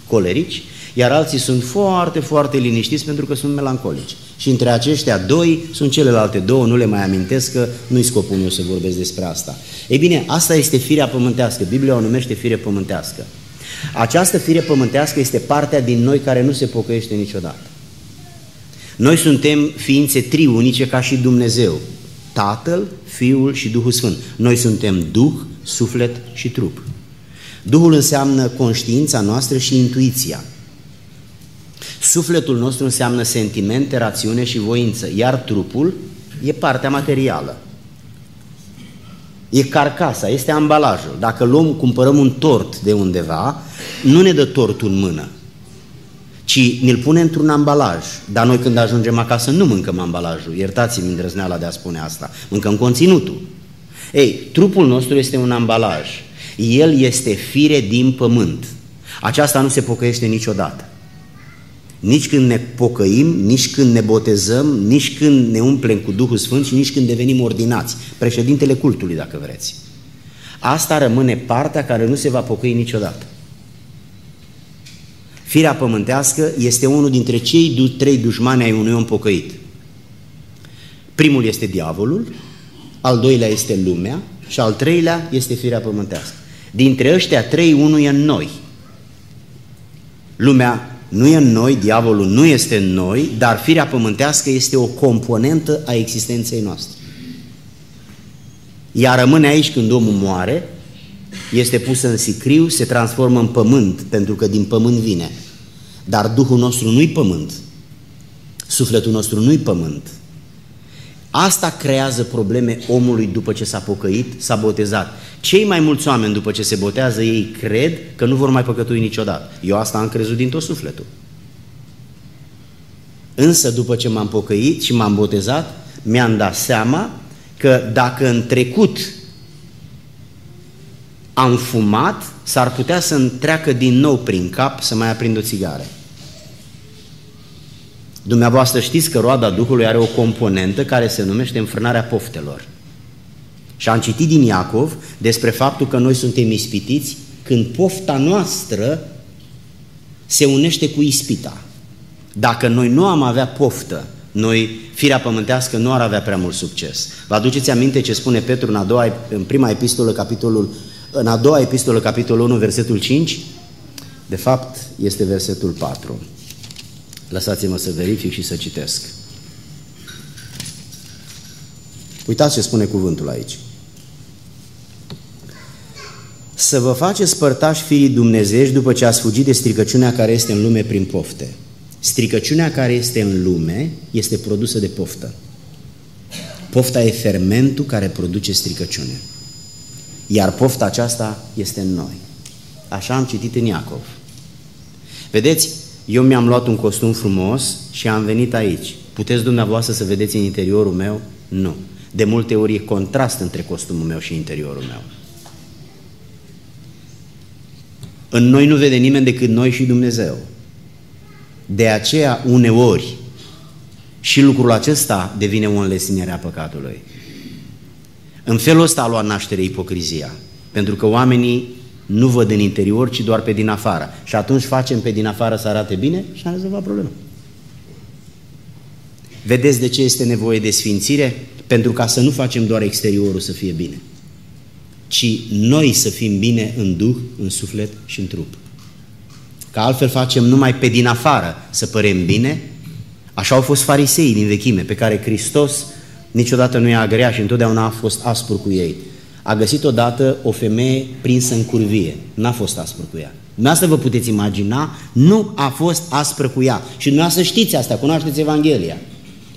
colerici, iar alții sunt foarte, foarte liniștiți pentru că sunt melancolici. Și între aceștia doi sunt celelalte două, nu le mai amintesc că nu-i scopul meu să vorbesc despre asta. Ei bine, asta este firea pământească, Biblia o numește fire pământească. Această fire pământească este partea din noi care nu se pocăiește niciodată. Noi suntem ființe triunice ca și Dumnezeu, Tatăl, Fiul și Duhul Sfânt. Noi suntem Duh, suflet și trup. Duhul înseamnă conștiința noastră și intuiția. Sufletul nostru înseamnă sentimente, rațiune și voință, iar trupul e partea materială. E carcasa, este ambalajul. Dacă luăm, cumpărăm un tort de undeva, nu ne dă tortul în mână, ci ne-l pune într-un ambalaj. Dar noi când ajungem acasă nu mâncăm ambalajul, iertați-mi îndrăzneala de a spune asta, mâncăm conținutul. Ei, trupul nostru este un ambalaj. El este fire din pământ. Aceasta nu se pocăiește niciodată. Nici când ne pocăim, nici când ne botezăm, nici când ne umplem cu Duhul Sfânt și nici când devenim ordinați, președintele cultului, dacă vreți. Asta rămâne partea care nu se va pocăi niciodată. Firea pământească este unul dintre cei trei dușmani ai unui om pocăit. Primul este diavolul, al doilea este lumea și al treilea este firea pământească. Dintre ăștia trei, unul e în noi. Lumea nu e în noi, diavolul nu este în noi, dar firea pământească este o componentă a existenței noastre. Ea rămâne aici când omul moare, este pusă în sicriu, se transformă în pământ, pentru că din pământ vine. Dar Duhul nostru nu-i pământ, sufletul nostru nu-i pământ. Asta creează probleme omului după ce s-a pocăit, s-a botezat. Cei mai mulți oameni după ce se botează, ei cred că nu vor mai păcătui niciodată. Eu asta am crezut din tot sufletul. Însă după ce m-am pocăit și m-am botezat, mi-am dat seama că dacă în trecut am fumat, s-ar putea să-mi treacă din nou prin cap să mai aprind o țigară. Dumneavoastră știți că roada Duhului are o componentă care se numește înfrânarea poftelor. Și am citit din Iacov despre faptul că noi suntem ispitiți când pofta noastră se unește cu ispita. Dacă noi nu am avea poftă noi, firea pământească, nu ar avea prea mult succes. Vă aduceți aminte ce spune Petru în, a doua, în prima epistolă, capitolul, în a doua epistolă, capitolul 1, versetul 5? De fapt, este versetul 4. Lăsați-mă să verific și să citesc. Uitați ce spune cuvântul aici. Să vă faceți părtași fiii Dumnezești după ce ați fugit de stricăciunea care este în lume prin pofte. Stricăciunea care este în lume este produsă de poftă. Pofta e fermentul care produce stricăciune. Iar pofta aceasta este în noi. Așa am citit în Iacov. Vedeți, eu mi-am luat un costum frumos și am venit aici. Puteți dumneavoastră să vedeți în interiorul meu? Nu. De multe ori e contrast între costumul meu și interiorul meu. În noi nu vede nimeni decât noi și Dumnezeu. De aceea, uneori, și lucrul acesta devine o înlesnire a păcatului. În felul ăsta a luat naștere ipocrizia. Pentru că oamenii nu văd în interior, ci doar pe din afară. Și atunci facem pe din afară să arate bine și am rezolvat problema. Vedeți de ce este nevoie de sfințire? Pentru ca să nu facem doar exteriorul să fie bine, ci noi să fim bine în duh, în suflet și în trup. Că altfel facem numai pe din afară să părem bine, așa au fost farisei din vechime, pe care Hristos niciodată nu i-a agrea și întotdeauna a fost aspru cu ei. A găsit odată o femeie prinsă în curvie, n-a fost aspru cu ea. Dumneavoastră vă puteți imagina, nu a fost aspră cu ea. Și dumneavoastră știți asta, cunoașteți Evanghelia.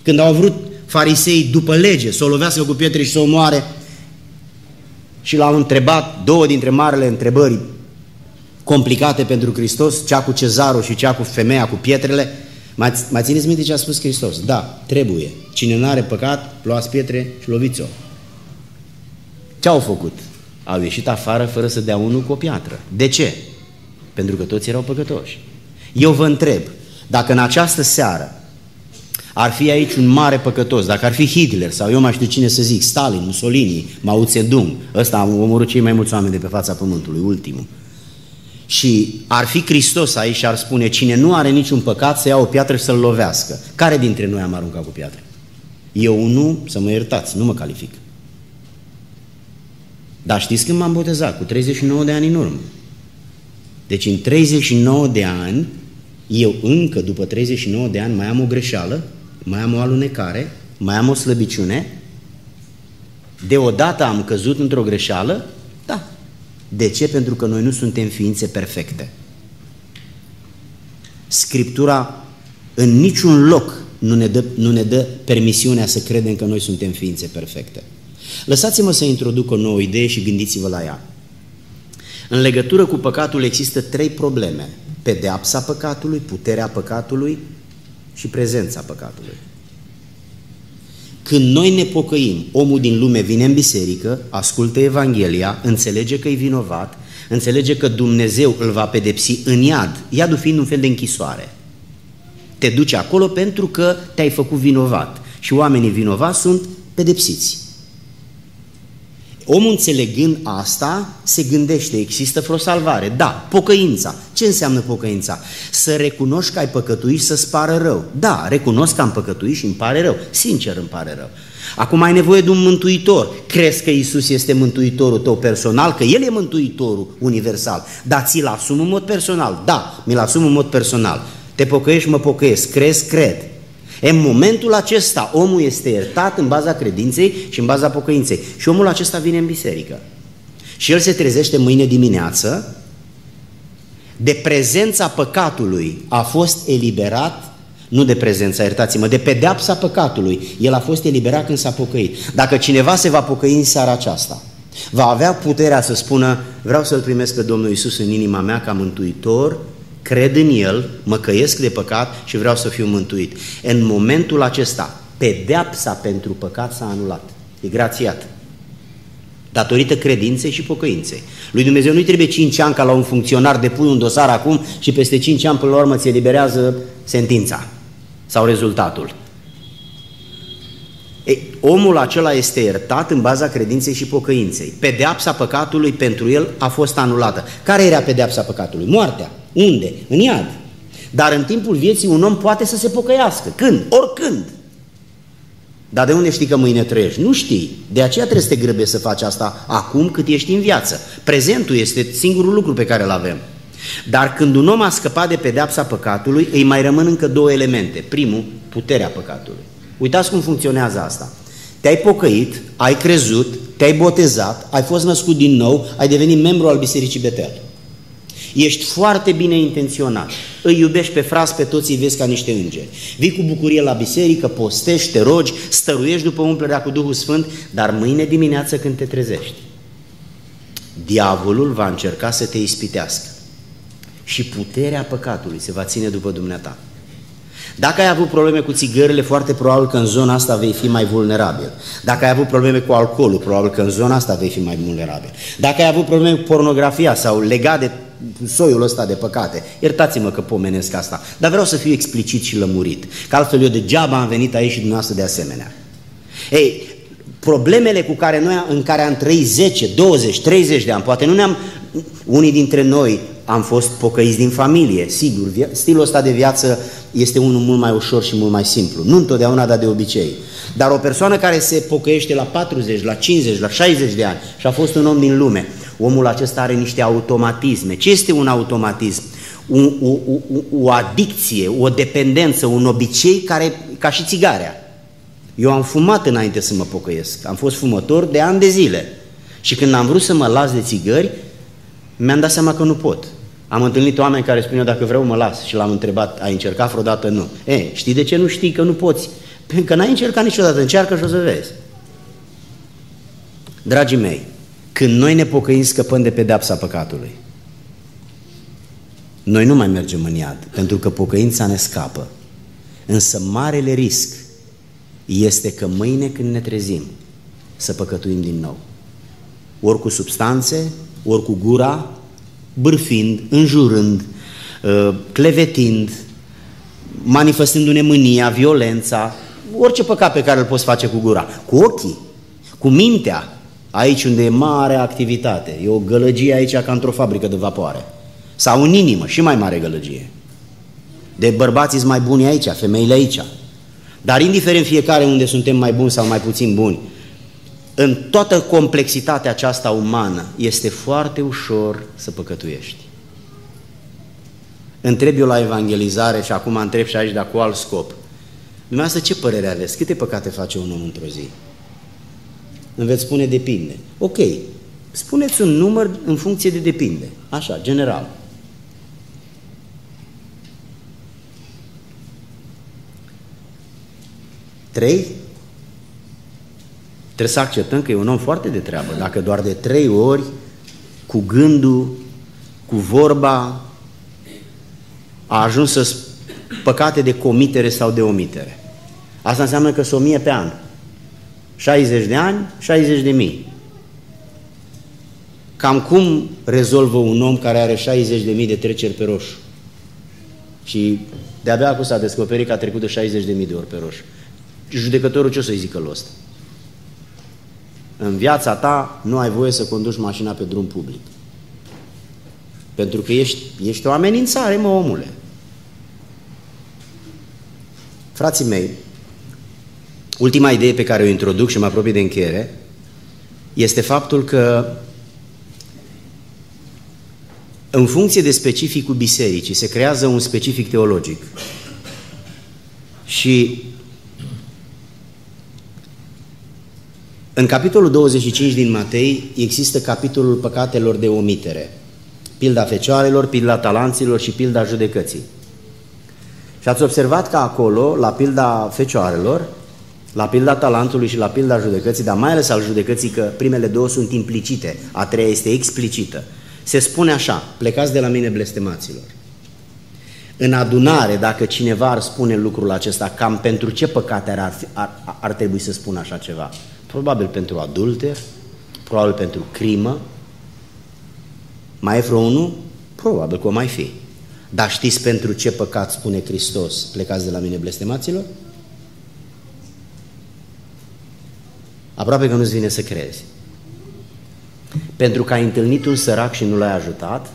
Când au vrut farisei după lege să o lovească cu pietre și să o moare și l-au întrebat două dintre marele întrebări complicate pentru Hristos, cea cu cezarul și cea cu femeia cu pietrele, mai, mai țineți minte ce a spus Hristos? Da, trebuie. Cine nu are păcat, luați pietre și loviți-o. Ce au făcut? Au ieșit afară fără să dea unul cu o piatră. De ce? Pentru că toți erau păcătoși. Eu vă întreb, dacă în această seară ar fi aici un mare păcătos, dacă ar fi Hitler sau eu mai știu cine să zic, Stalin, Mussolini, Mao Zedong, ăsta a omorât cei mai mulți oameni de pe fața pământului, ultimul. Și ar fi Hristos aici și ar spune, cine nu are niciun păcat să ia o piatră și să-l lovească. Care dintre noi am aruncat cu piatră? Eu nu, să mă iertați, nu mă calific. Dar știți când m-am botezat? Cu 39 de ani în urmă. Deci în 39 de ani, eu încă după 39 de ani mai am o greșeală, mai am o alunecare, mai am o slăbiciune, deodată am căzut într-o greșeală, da. De ce? Pentru că noi nu suntem ființe perfecte. Scriptura în niciun loc nu ne dă, nu ne dă permisiunea să credem că noi suntem ființe perfecte. Lăsați-mă să introduc o nouă idee și gândiți-vă la ea. În legătură cu păcatul există trei probleme. Pedeapsa păcatului, puterea păcatului și prezența păcatului. Când noi ne pocăim, omul din lume vine în biserică, ascultă Evanghelia, înțelege că e vinovat, înțelege că Dumnezeu îl va pedepsi în iad, iadul fiind un fel de închisoare. Te duci acolo pentru că te-ai făcut vinovat și oamenii vinovați sunt pedepsiți. Omul înțelegând asta, se gândește, există vreo salvare. Da, pocăința. Ce înseamnă pocăința? Să recunoști că ai păcătuit și să-ți pară rău. Da, recunosc că am păcătuit și îmi pare rău. Sincer îmi pare rău. Acum ai nevoie de un mântuitor. Crezi că Isus este mântuitorul tău personal? Că El e mântuitorul universal. Dar ți-l asum în mod personal? Da, mi-l asum în mod personal. Te pocăiești, mă pocăiesc. Crezi, cred. În momentul acesta, omul este iertat în baza credinței și în baza pocăinței. Și omul acesta vine în biserică. Și el se trezește mâine dimineață, de prezența păcatului a fost eliberat, nu de prezența, iertați-mă, de pedeapsa păcatului. El a fost eliberat când s-a pocăit. Dacă cineva se va pocăi în seara aceasta, va avea puterea să spună, vreau să-L primesc pe Domnul Isus în inima mea ca mântuitor cred în El, mă căiesc de păcat și vreau să fiu mântuit. În momentul acesta, pedeapsa pentru păcat s-a anulat. E grațiat. Datorită credinței și pocăinței. Lui Dumnezeu nu-i trebuie 5 ani ca la un funcționar de pui un dosar acum și peste 5 ani până la urmă ți eliberează sentința sau rezultatul. Ei, omul acela este iertat în baza credinței și pocăinței. Pedeapsa păcatului pentru el a fost anulată. Care era pedeapsa păcatului? Moartea. Unde? În iad. Dar în timpul vieții un om poate să se pocăiască. Când? Oricând. Dar de unde știi că mâine trăiești? Nu știi. De aceea trebuie să te grăbești să faci asta acum cât ești în viață. Prezentul este singurul lucru pe care îl avem. Dar când un om a scăpat de pedeapsa păcatului, îi mai rămân încă două elemente. Primul, puterea păcatului. Uitați cum funcționează asta. Te-ai pocăit, ai crezut, te-ai botezat, ai fost născut din nou, ai devenit membru al Bisericii Betel. Ești foarte bine intenționat. Îi iubești pe fras, pe toți îi vezi ca niște îngeri. Vii cu bucurie la biserică, postești, te rogi, stăruiești după umplerea cu Duhul Sfânt, dar mâine dimineață când te trezești, diavolul va încerca să te ispitească și puterea păcatului se va ține după dumneata. Dacă ai avut probleme cu țigările, foarte probabil că în zona asta vei fi mai vulnerabil. Dacă ai avut probleme cu alcoolul, probabil că în zona asta vei fi mai vulnerabil. Dacă ai avut probleme cu pornografia sau legat de soiul ăsta de păcate, iertați-mă că pomenesc asta, dar vreau să fiu explicit și lămurit, că altfel eu degeaba am venit aici și dumneavoastră de asemenea. Ei, problemele cu care noi, în care am trăit 10, 20, 30 de ani, poate nu ne-am, unii dintre noi am fost pocăiți din familie, sigur, stilul ăsta de viață este unul mult mai ușor și mult mai simplu, nu întotdeauna, dar de obicei. Dar o persoană care se pocăiește la 40, la 50, la 60 de ani și a fost un om din lume, omul acesta are niște automatisme. Ce este un automatism? Un, o, o, o adicție, o dependență, un obicei care, ca și țigarea. Eu am fumat înainte să mă pocăiesc, am fost fumător de ani de zile. Și când am vrut să mă las de țigări, mi-am dat seama că nu pot. Am întâlnit oameni care spuneau, dacă vreau mă las și l-am întrebat, ai încercat vreodată? Nu. E, știi de ce nu știi că nu poți? Pentru că n-ai încercat niciodată, încearcă și o să vezi. Dragii mei, când noi ne pocăim, scăpăm de pedeapsa păcatului. Noi nu mai mergem în iad, pentru că pocăința ne scapă. Însă marele risc este că mâine când ne trezim să păcătuim din nou. Ori cu substanțe, ori cu gura, bârfind, înjurând, uh, clevetind, manifestându-ne mânia, violența, orice păcat pe care îl poți face cu gura, cu ochii, cu mintea, aici unde e mare activitate, e o gălăgie aici ca într-o fabrică de vapoare, sau în inimă, și mai mare gălăgie. De bărbații mai buni aici, femeile aici. Dar indiferent fiecare unde suntem mai buni sau mai puțin buni, în toată complexitatea aceasta umană este foarte ușor să păcătuiești. Întreb eu la evangelizare și acum întreb și aici, dar cu alt scop. Dumneavoastră ce părere aveți? Câte păcate face un om într-o zi? Îmi veți spune depinde. Ok, spuneți un număr în funcție de depinde. Așa, general. Trei? Trebuie să acceptăm că e un om foarte de treabă. Dacă doar de trei ori, cu gândul, cu vorba, a ajuns să păcate de comitere sau de omitere. Asta înseamnă că sunt o mie pe an. 60 de ani, 60 de mii. Cam cum rezolvă un om care are 60 de mii de treceri pe roșu? Și de-abia acum s-a descoperit că a trecut de 60 de mii de ori pe roșu. Judecătorul ce o să-i zică ăsta? În viața ta nu ai voie să conduci mașina pe drum public. Pentru că ești, ești o amenințare, mă, omule. Frații mei, ultima idee pe care o introduc și mă apropie de încheiere este faptul că în funcție de specificul bisericii se creează un specific teologic. Și în capitolul 25 din Matei există capitolul păcatelor de omitere. Pilda fecioarelor, pilda talanților și pilda judecății. Și ați observat că acolo, la pilda fecioarelor, la pilda talentului și la pilda judecății, dar mai ales al judecății că primele două sunt implicite, a treia este explicită. Se spune așa, plecați de la mine blestemaților. În adunare, dacă cineva ar spune lucrul acesta, cam pentru ce păcate ar, ar, ar trebui să spună așa ceva? Probabil pentru adulter, probabil pentru crimă. Mai e vreo unul? Probabil că o mai fi. Dar știți pentru ce păcat spune Hristos, plecați de la mine blestemaților? Aproape că nu-ți vine să crezi. Pentru că ai întâlnit un sărac și nu l-ai ajutat,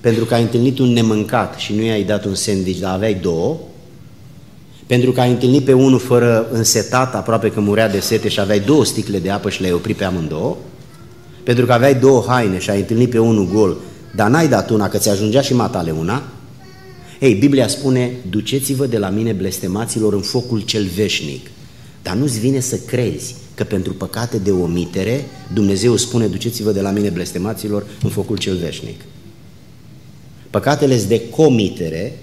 pentru că ai întâlnit un nemâncat și nu i-ai dat un sandwich, dar aveai două, Pentru că ai întâlnit pe unul fără însetat, aproape că murea de sete și aveai două sticle de apă și le-ai oprit pe amândouă? Pentru că aveai două haine și ai întâlnit pe unul gol, dar n-ai dat una, că ți-ajungea și matale una? Ei, Biblia spune, duceți-vă de la mine blestemaților în focul cel veșnic. Dar nu-ți vine să crezi că pentru păcate de omitere, Dumnezeu spune, duceți-vă de la mine blestemaților în focul cel veșnic. Păcatele de comitere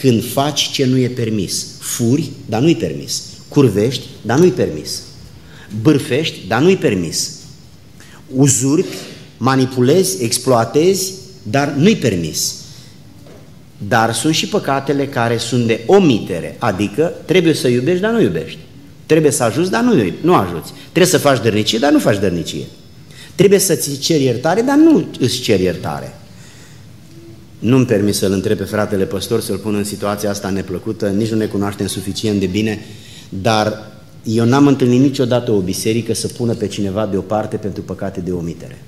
când faci ce nu e permis. Furi, dar nu-i permis. Curvești, dar nu-i permis. Bârfești, dar nu-i permis. Uzurpi, manipulezi, exploatezi, dar nu-i permis. Dar sunt și păcatele care sunt de omitere, adică trebuie să iubești, dar nu iubești. Trebuie să ajuți, dar nu, nu ajuți. Trebuie să faci dărnicie, dar nu faci dărnicie. Trebuie să-ți ceri iertare, dar nu îți ceri iertare. Nu-mi permis să-l întreb pe fratele păstor, să-l pun în situația asta neplăcută, nici nu ne cunoaștem suficient de bine, dar eu n-am întâlnit niciodată o biserică să pună pe cineva deoparte pentru păcate de omitere.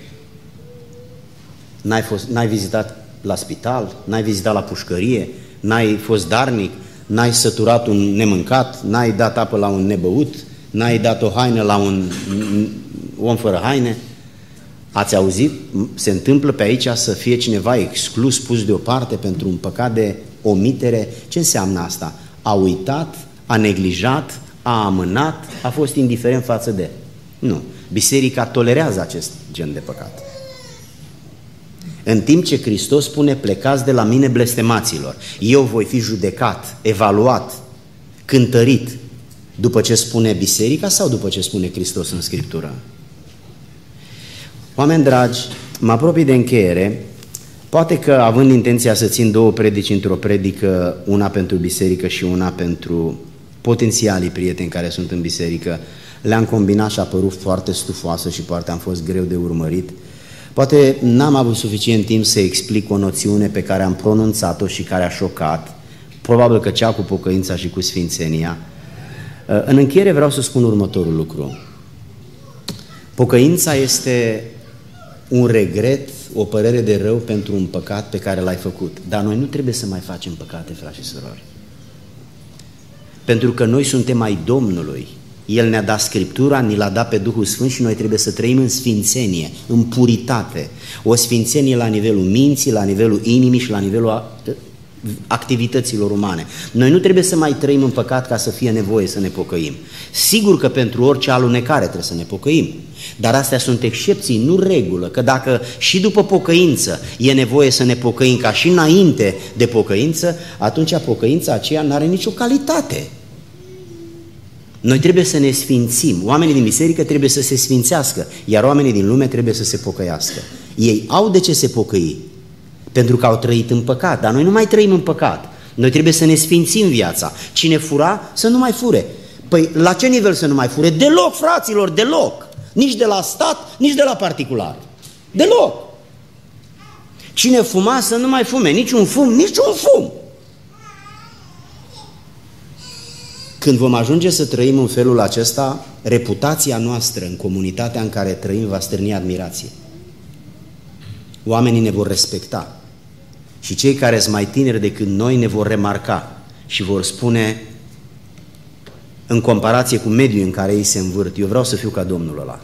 N-ai, fost, n-ai vizitat la spital, n-ai vizitat la pușcărie, n-ai fost darnic, n-ai săturat un nemâncat, n-ai dat apă la un nebăut, n-ai dat o haină la un om fără haine. Ați auzit? Se întâmplă pe aici să fie cineva exclus, pus deoparte pentru un păcat de omitere. Ce înseamnă asta? A uitat, a neglijat, a amânat, a fost indiferent față de. Nu. Biserica tolerează acest gen de păcat. În timp ce Hristos spune, plecați de la mine blestemaților, eu voi fi judecat, evaluat, cântărit, după ce spune biserica sau după ce spune Hristos în Scriptură? Oameni dragi, mă apropii de încheiere, poate că având intenția să țin două predici într-o predică, una pentru biserică și una pentru potențialii prieteni care sunt în biserică, le-am combinat și a părut foarte stufoasă și poate am fost greu de urmărit, Poate n-am avut suficient timp să explic o noțiune pe care am pronunțat-o și care a șocat, probabil că cea cu pocăința și cu sfințenia. Uh, în încheiere vreau să spun următorul lucru. Pocăința este un regret, o părere de rău pentru un păcat pe care l-ai făcut. Dar noi nu trebuie să mai facem păcate, frați și surori. Pentru că noi suntem ai Domnului el ne-a dat Scriptura, ni l-a dat pe Duhul Sfânt și noi trebuie să trăim în sfințenie, în puritate. O sfințenie la nivelul minții, la nivelul inimii și la nivelul activităților umane. Noi nu trebuie să mai trăim în păcat ca să fie nevoie să ne pocăim. Sigur că pentru orice alunecare trebuie să ne pocăim, dar astea sunt excepții, nu regulă, că dacă și după pocăință e nevoie să ne pocăim ca și înainte de pocăință, atunci pocăința aceea nu are nicio calitate. Noi trebuie să ne sfințim. Oamenii din biserică trebuie să se sfințească, iar oamenii din lume trebuie să se pocăiască. Ei au de ce se pocăi, pentru că au trăit în păcat, dar noi nu mai trăim în păcat. Noi trebuie să ne sfințim viața. Cine fura, să nu mai fure. Păi la ce nivel să nu mai fure? Deloc, fraților, deloc. Nici de la stat, nici de la particular. Deloc. Cine fuma să nu mai fume, nici un fum, nici un fum. Când vom ajunge să trăim în felul acesta, reputația noastră în comunitatea în care trăim va stârni admirație. Oamenii ne vor respecta și cei care sunt mai tineri decât noi ne vor remarca și vor spune în comparație cu mediul în care ei se învârt, eu vreau să fiu ca Domnul ăla.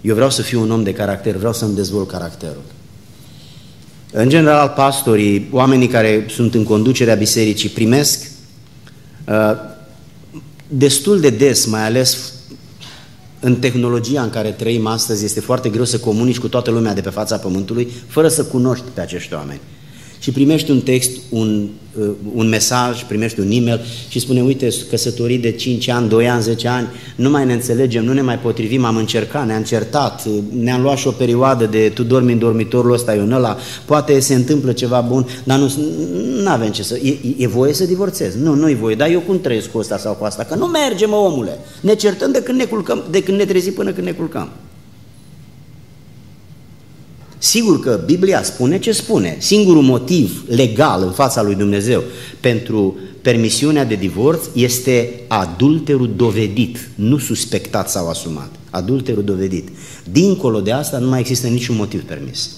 Eu vreau să fiu un om de caracter, vreau să-mi dezvolt caracterul. În general, pastorii, oamenii care sunt în conducerea bisericii, primesc Uh, destul de des, mai ales în tehnologia în care trăim astăzi, este foarte greu să comunici cu toată lumea de pe fața Pământului fără să cunoști pe acești oameni și primești un text, un, uh, un mesaj, primești un e-mail și spune, uite, căsătorit de 5 ani, 2 ani, 10 ani, nu mai ne înțelegem, nu ne mai potrivim, am încercat, ne-am certat, ne-am luat și o perioadă de tu dormi în dormitorul ăsta, eu în ăla, poate se întâmplă ceva bun, dar nu avem ce să... E, e voie să divorțez? Nu, nu e voie, dar eu cum trăiesc cu ăsta sau cu asta? Că nu merge, mă, omule! Ne certăm de când ne culcăm, de când ne trezim până când ne culcăm. Sigur că Biblia spune ce spune. Singurul motiv legal în fața lui Dumnezeu pentru permisiunea de divorț este adulterul dovedit, nu suspectat sau asumat. Adulterul dovedit. Dincolo de asta nu mai există niciun motiv permis.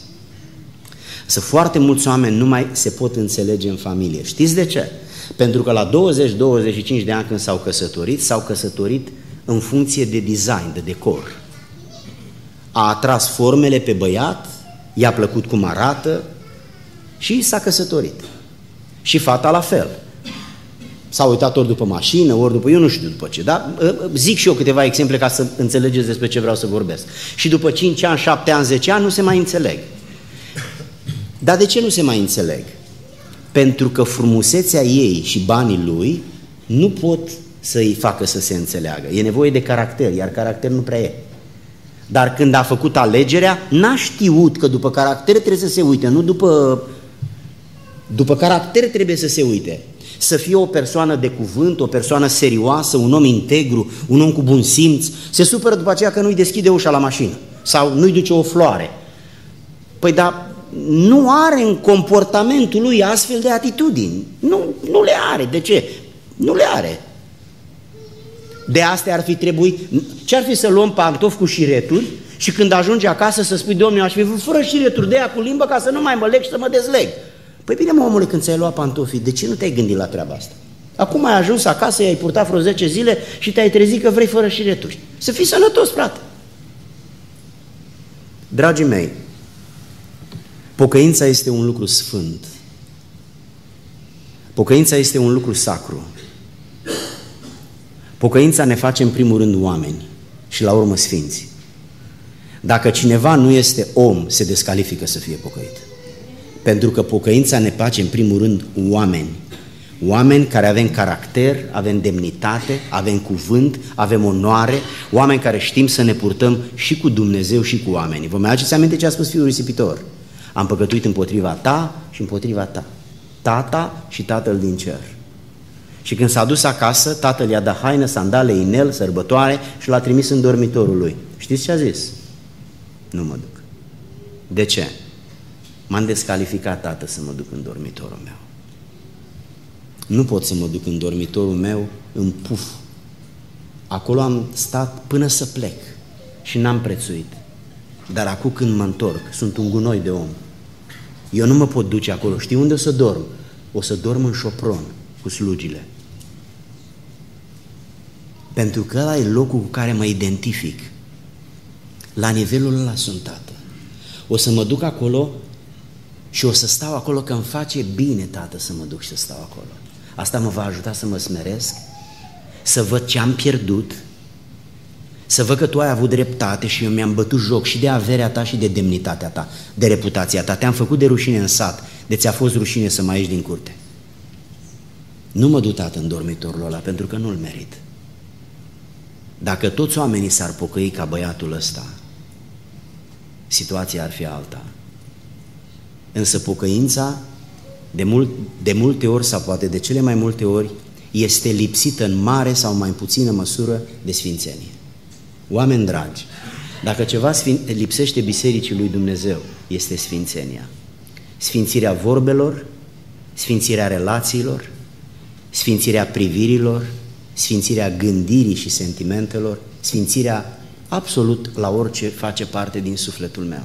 Să foarte mulți oameni nu mai se pot înțelege în familie. Știți de ce? Pentru că la 20-25 de ani când s-au căsătorit, s-au căsătorit în funcție de design, de decor. A atras formele pe băiat, i-a plăcut cum arată și s-a căsătorit. Și fata la fel. S-a uitat ori după mașină, ori după, eu nu știu după ce, dar ă, ă, zic și eu câteva exemple ca să înțelegeți despre ce vreau să vorbesc. Și după 5 ani, 7 ani, 10 ani nu se mai înțeleg. Dar de ce nu se mai înțeleg? Pentru că frumusețea ei și banii lui nu pot să îi facă să se înțeleagă. E nevoie de caracter, iar caracter nu prea e. Dar când a făcut alegerea, n-a știut că după caracter trebuie să se uite, nu după... După caracter trebuie să se uite. Să fie o persoană de cuvânt, o persoană serioasă, un om integru, un om cu bun simț. Se supără după aceea că nu-i deschide ușa la mașină sau nu-i duce o floare. Păi da, nu are în comportamentul lui astfel de atitudini. Nu, nu le are. De ce? Nu le are. De astea ar fi trebuit, ce ar fi să luăm pantofi cu șireturi și când ajunge acasă să spui, domnule, aș fi vrut fără șireturi de aia cu limba ca să nu mai mă leg și să mă dezleg. Păi bine, mă, omule, când ți-ai luat pantofii, de ce nu te-ai gândit la treaba asta? Acum ai ajuns acasă, i-ai purtat vreo 10 zile și te-ai trezit că vrei fără șireturi. Să fii sănătos, frate. Dragii mei, pocăința este un lucru sfânt. Pocăința este un lucru sacru. Pocăința ne face în primul rând oameni și la urmă sfinți. Dacă cineva nu este om, se descalifică să fie pocăit. Pentru că pocăința ne face în primul rând oameni. Oameni care avem caracter, avem demnitate, avem cuvânt, avem onoare, oameni care știm să ne purtăm și cu Dumnezeu și cu oamenii. Vă mai aduceți aminte ce a spus Fiul Risipitor? Am păcătuit împotriva ta și împotriva ta. Tata și tatăl din cer. Și când s-a dus acasă, tatăl i-a dat haină, sandale, inel, sărbătoare și l-a trimis în dormitorul lui. Știți ce a zis? Nu mă duc. De ce? M-am descalificat, tată, să mă duc în dormitorul meu. Nu pot să mă duc în dormitorul meu în puf. Acolo am stat până să plec și n-am prețuit. Dar acum când mă întorc, sunt un gunoi de om. Eu nu mă pot duce acolo. Știi unde o să dorm? O să dorm în șopron cu slugile. Pentru că ăla e locul cu care mă identific. La nivelul ăla sunt tată. O să mă duc acolo și o să stau acolo că îmi face bine, tată, să mă duc și să stau acolo. Asta mă va ajuta să mă smeresc, să văd ce am pierdut, să văd că tu ai avut dreptate și eu mi-am bătut joc și de averea ta și de demnitatea ta, de reputația ta. Te-am făcut de rușine în sat, de ți-a fost rușine să mai ieși din curte. Nu mă du, tată, în dormitorul ăla, pentru că nu-l merit. Dacă toți oamenii s-ar pocăi ca băiatul ăsta, situația ar fi alta. Însă pocăința, de, mult, de multe ori sau poate de cele mai multe ori, este lipsită în mare sau mai puțină măsură de sfințenie. Oameni dragi, dacă ceva lipsește Bisericii lui Dumnezeu, este sfințenia. Sfințirea vorbelor, sfințirea relațiilor, sfințirea privirilor, sfințirea gândirii și sentimentelor, sfințirea absolut la orice face parte din sufletul meu.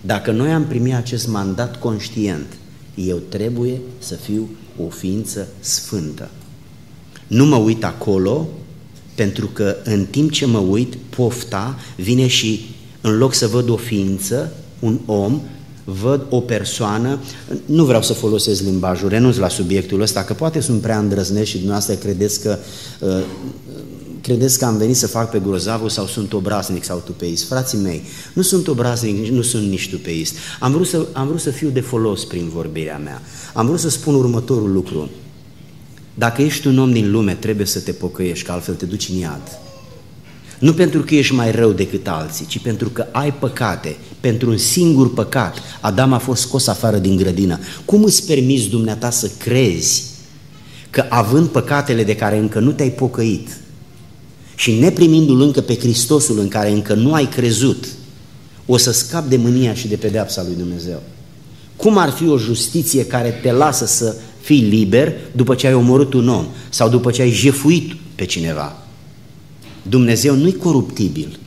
Dacă noi am primit acest mandat conștient, eu trebuie să fiu o ființă sfântă. Nu mă uit acolo pentru că în timp ce mă uit, pofta vine și în loc să văd o ființă, un om, văd o persoană, nu vreau să folosesc limbajul, renunț la subiectul ăsta, că poate sunt prea îndrăznești și dumneavoastră credeți că, uh, credeți că am venit să fac pe grozavul sau sunt obraznic sau tupeist. Frații mei, nu sunt obraznic, nu sunt nici tupeist. Am vrut, să, am vrut să fiu de folos prin vorbirea mea. Am vrut să spun următorul lucru. Dacă ești un om din lume, trebuie să te pocăiești, că altfel te duci în iad. Nu pentru că ești mai rău decât alții, ci pentru că ai păcate. Pentru un singur păcat, Adam a fost scos afară din grădină. Cum îți permiți dumneata să crezi că având păcatele de care încă nu te-ai pocăit și neprimindu-L încă pe Hristosul în care încă nu ai crezut, o să scapi de mânia și de pedeapsa lui Dumnezeu? Cum ar fi o justiție care te lasă să fii liber după ce ai omorât un om sau după ce ai jefuit pe cineva? Dumnezeu nu-i coruptibil.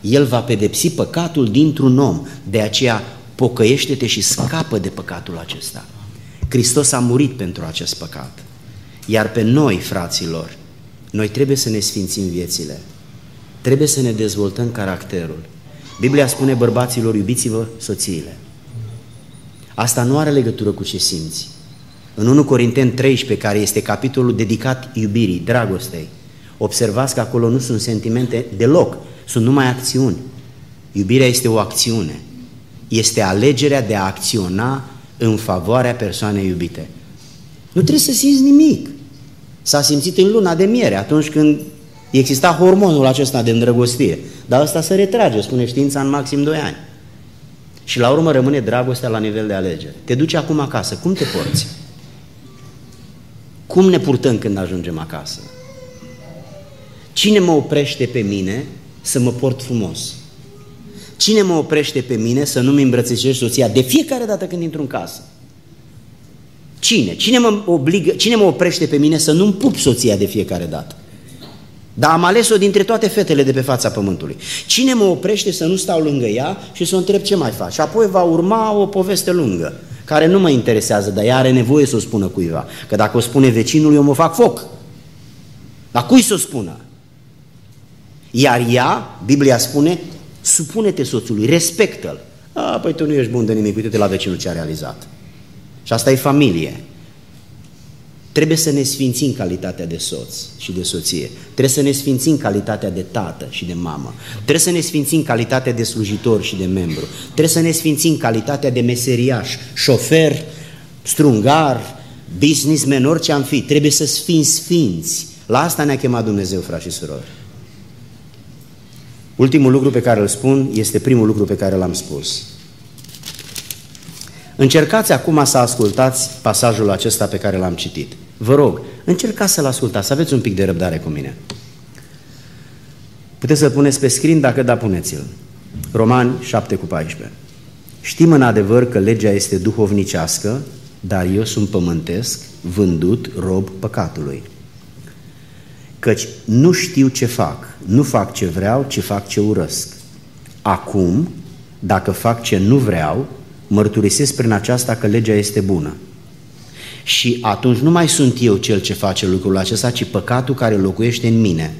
El va pedepsi păcatul dintr-un om. De aceea pocăiește-te și scapă de păcatul acesta. Hristos a murit pentru acest păcat. Iar pe noi, fraților, noi trebuie să ne sfințim viețile. Trebuie să ne dezvoltăm caracterul. Biblia spune bărbaților, iubiți-vă soțiile. Asta nu are legătură cu ce simți. În 1 Corinteni 13, care este capitolul dedicat iubirii, dragostei, observați că acolo nu sunt sentimente deloc, sunt numai acțiuni. Iubirea este o acțiune. Este alegerea de a acționa în favoarea persoanei iubite. Nu trebuie să simți nimic. S-a simțit în luna de miere, atunci când exista hormonul acesta de îndrăgostire. Dar ăsta se retrage, spune știința, în maxim 2 ani. Și la urmă rămâne dragostea la nivel de alegere. Te duci acum acasă, cum te porți? Cum ne purtăm când ajungem acasă? Cine mă oprește pe mine să mă port frumos? Cine mă oprește pe mine să nu-mi îmbrățișez soția de fiecare dată când intru în casă? Cine? Cine mă, obligă, cine mă oprește pe mine să nu-mi pup soția de fiecare dată? Dar am ales-o dintre toate fetele de pe fața pământului. Cine mă oprește să nu stau lângă ea și să o întreb ce mai faci? Și apoi va urma o poveste lungă, care nu mă interesează, dar ea are nevoie să o spună cuiva. Că dacă o spune vecinul, eu mă fac foc. Dar cui să o spună? Iar ea, Biblia spune, supune-te soțului, respectă-l. A, păi tu nu ești bun de nimic, uite-te la vecinul ce a realizat. Și asta e familie. Trebuie să ne sfințim calitatea de soț și de soție. Trebuie să ne sfințim calitatea de tată și de mamă. Trebuie să ne sfințim calitatea de slujitor și de membru. Trebuie să ne sfințim calitatea de meseriaș, șofer, strungar, businessman, orice am fi. Trebuie să fim sfinți. La asta ne-a chemat Dumnezeu, frați și surori. Ultimul lucru pe care îl spun este primul lucru pe care l-am spus. Încercați acum să ascultați pasajul acesta pe care l-am citit. Vă rog, încercați să-l ascultați, să aveți un pic de răbdare cu mine. Puteți să-l puneți pe screen, dacă da, puneți-l. Romani 7 cu 14. Știm în adevăr că legea este duhovnicească, dar eu sunt pământesc, vândut, rob păcatului. Căci nu știu ce fac, nu fac ce vreau, ci fac ce urăsc. Acum, dacă fac ce nu vreau, mărturisesc prin aceasta că legea este bună. Și atunci nu mai sunt eu cel ce face lucrul acesta, ci păcatul care locuiește în mine.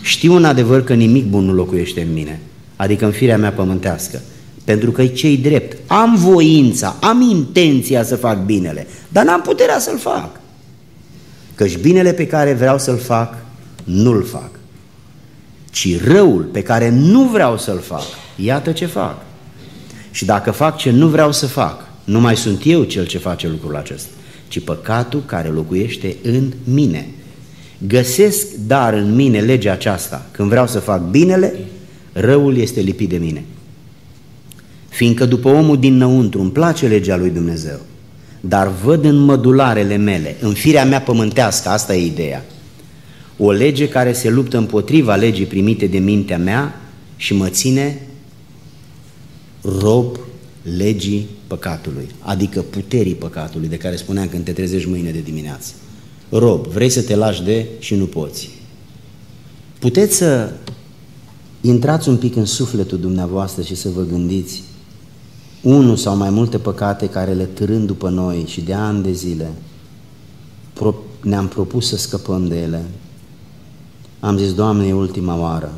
Știu în adevăr că nimic bun nu locuiește în mine, adică în firea mea pământească, pentru că cei drept. Am voința, am intenția să fac binele, dar n-am puterea să-l fac. Căci binele pe care vreau să-l fac, nu-l fac. Ci răul pe care nu vreau să-l fac, iată ce fac. Și dacă fac ce nu vreau să fac, nu mai sunt eu cel ce face lucrul acesta, ci păcatul care locuiește în mine. Găsesc dar în mine legea aceasta, când vreau să fac binele, răul este lipit de mine. Fiindcă după omul dinăuntru îmi place legea lui Dumnezeu, dar văd în mădularele mele, în firea mea pământească, asta e ideea, o lege care se luptă împotriva legii primite de mintea mea și mă ține rob legii păcatului, adică puterii păcatului, de care spuneam când te trezești mâine de dimineață. Rob, vrei să te lași de și nu poți. Puteți să intrați un pic în sufletul dumneavoastră și să vă gândiți unul sau mai multe păcate care le târând după noi și de ani de zile ne-am propus să scăpăm de ele. Am zis, Doamne, e ultima oară,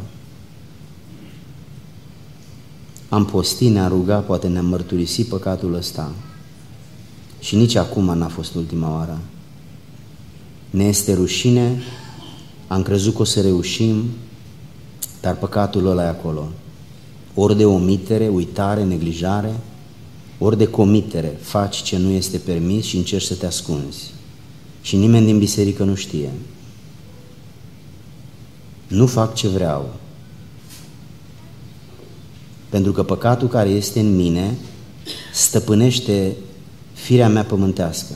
am postit, ne-am rugat, poate ne-am mărturisit păcatul ăsta. Și nici acum n-a fost ultima oară. Ne este rușine, am crezut că o să reușim, dar păcatul ăla e acolo. Ori de omitere, uitare, neglijare, ori de comitere, faci ce nu este permis și încerci să te ascunzi. Și nimeni din biserică nu știe. Nu fac ce vreau, pentru că păcatul care este în mine stăpânește firea mea pământească.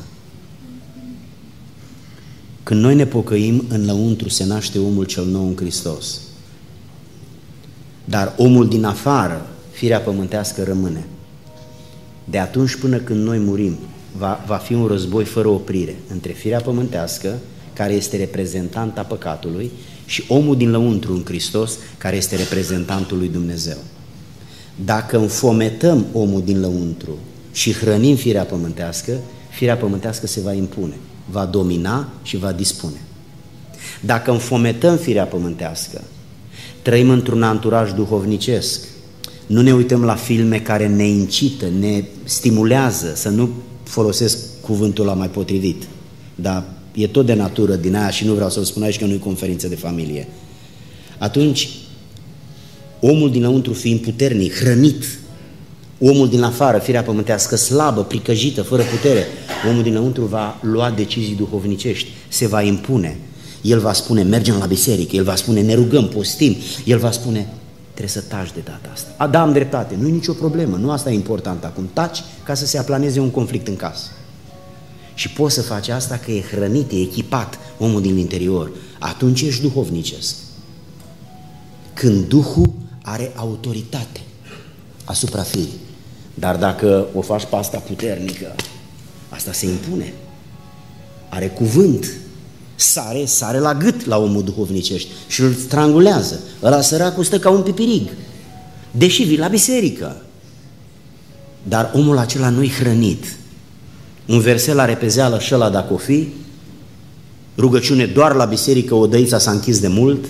Când noi ne pocăim, în lăuntru se naște omul cel nou în Hristos. Dar omul din afară, firea pământească, rămâne. De atunci până când noi murim, va, va fi un război fără oprire între firea pământească, care este reprezentanta păcatului, și omul din lăuntru în Hristos, care este reprezentantul lui Dumnezeu. Dacă înfometăm omul din lăuntru și hrănim firea pământească, firea pământească se va impune. va domina și va dispune. Dacă înfometăm firea pământească, trăim într-un anturaj duhovnicesc, nu ne uităm la filme care ne incită, ne stimulează, să nu folosesc cuvântul la mai potrivit, dar e tot de natură din aia și nu vreau să-l spun aici că nu e conferință de familie. Atunci, omul dinăuntru fiind puternic, hrănit, omul din afară, firea pământească, slabă, pricăjită, fără putere, omul dinăuntru va lua decizii duhovnicești, se va impune. El va spune, mergem la biserică, el va spune, ne rugăm, postim, el va spune, trebuie să taci de data asta. A, da, am dreptate, nu e nicio problemă, nu asta e important acum. Taci ca să se aplaneze un conflict în casă. Și poți să faci asta că e hrănit, e echipat omul din interior. Atunci ești duhovnicesc. Când Duhul are autoritate asupra firii. Dar dacă o faci pe asta puternică, asta se impune. Are cuvânt. Sare, sare la gât la omul duhovnicești și îl strangulează. Ăla săracul stă ca un pipirig. Deși vii la biserică. Dar omul acela nu-i hrănit. Un verset la repezeală și ăla dacă o fi, rugăciune doar la biserică, odăița s-a închis de mult,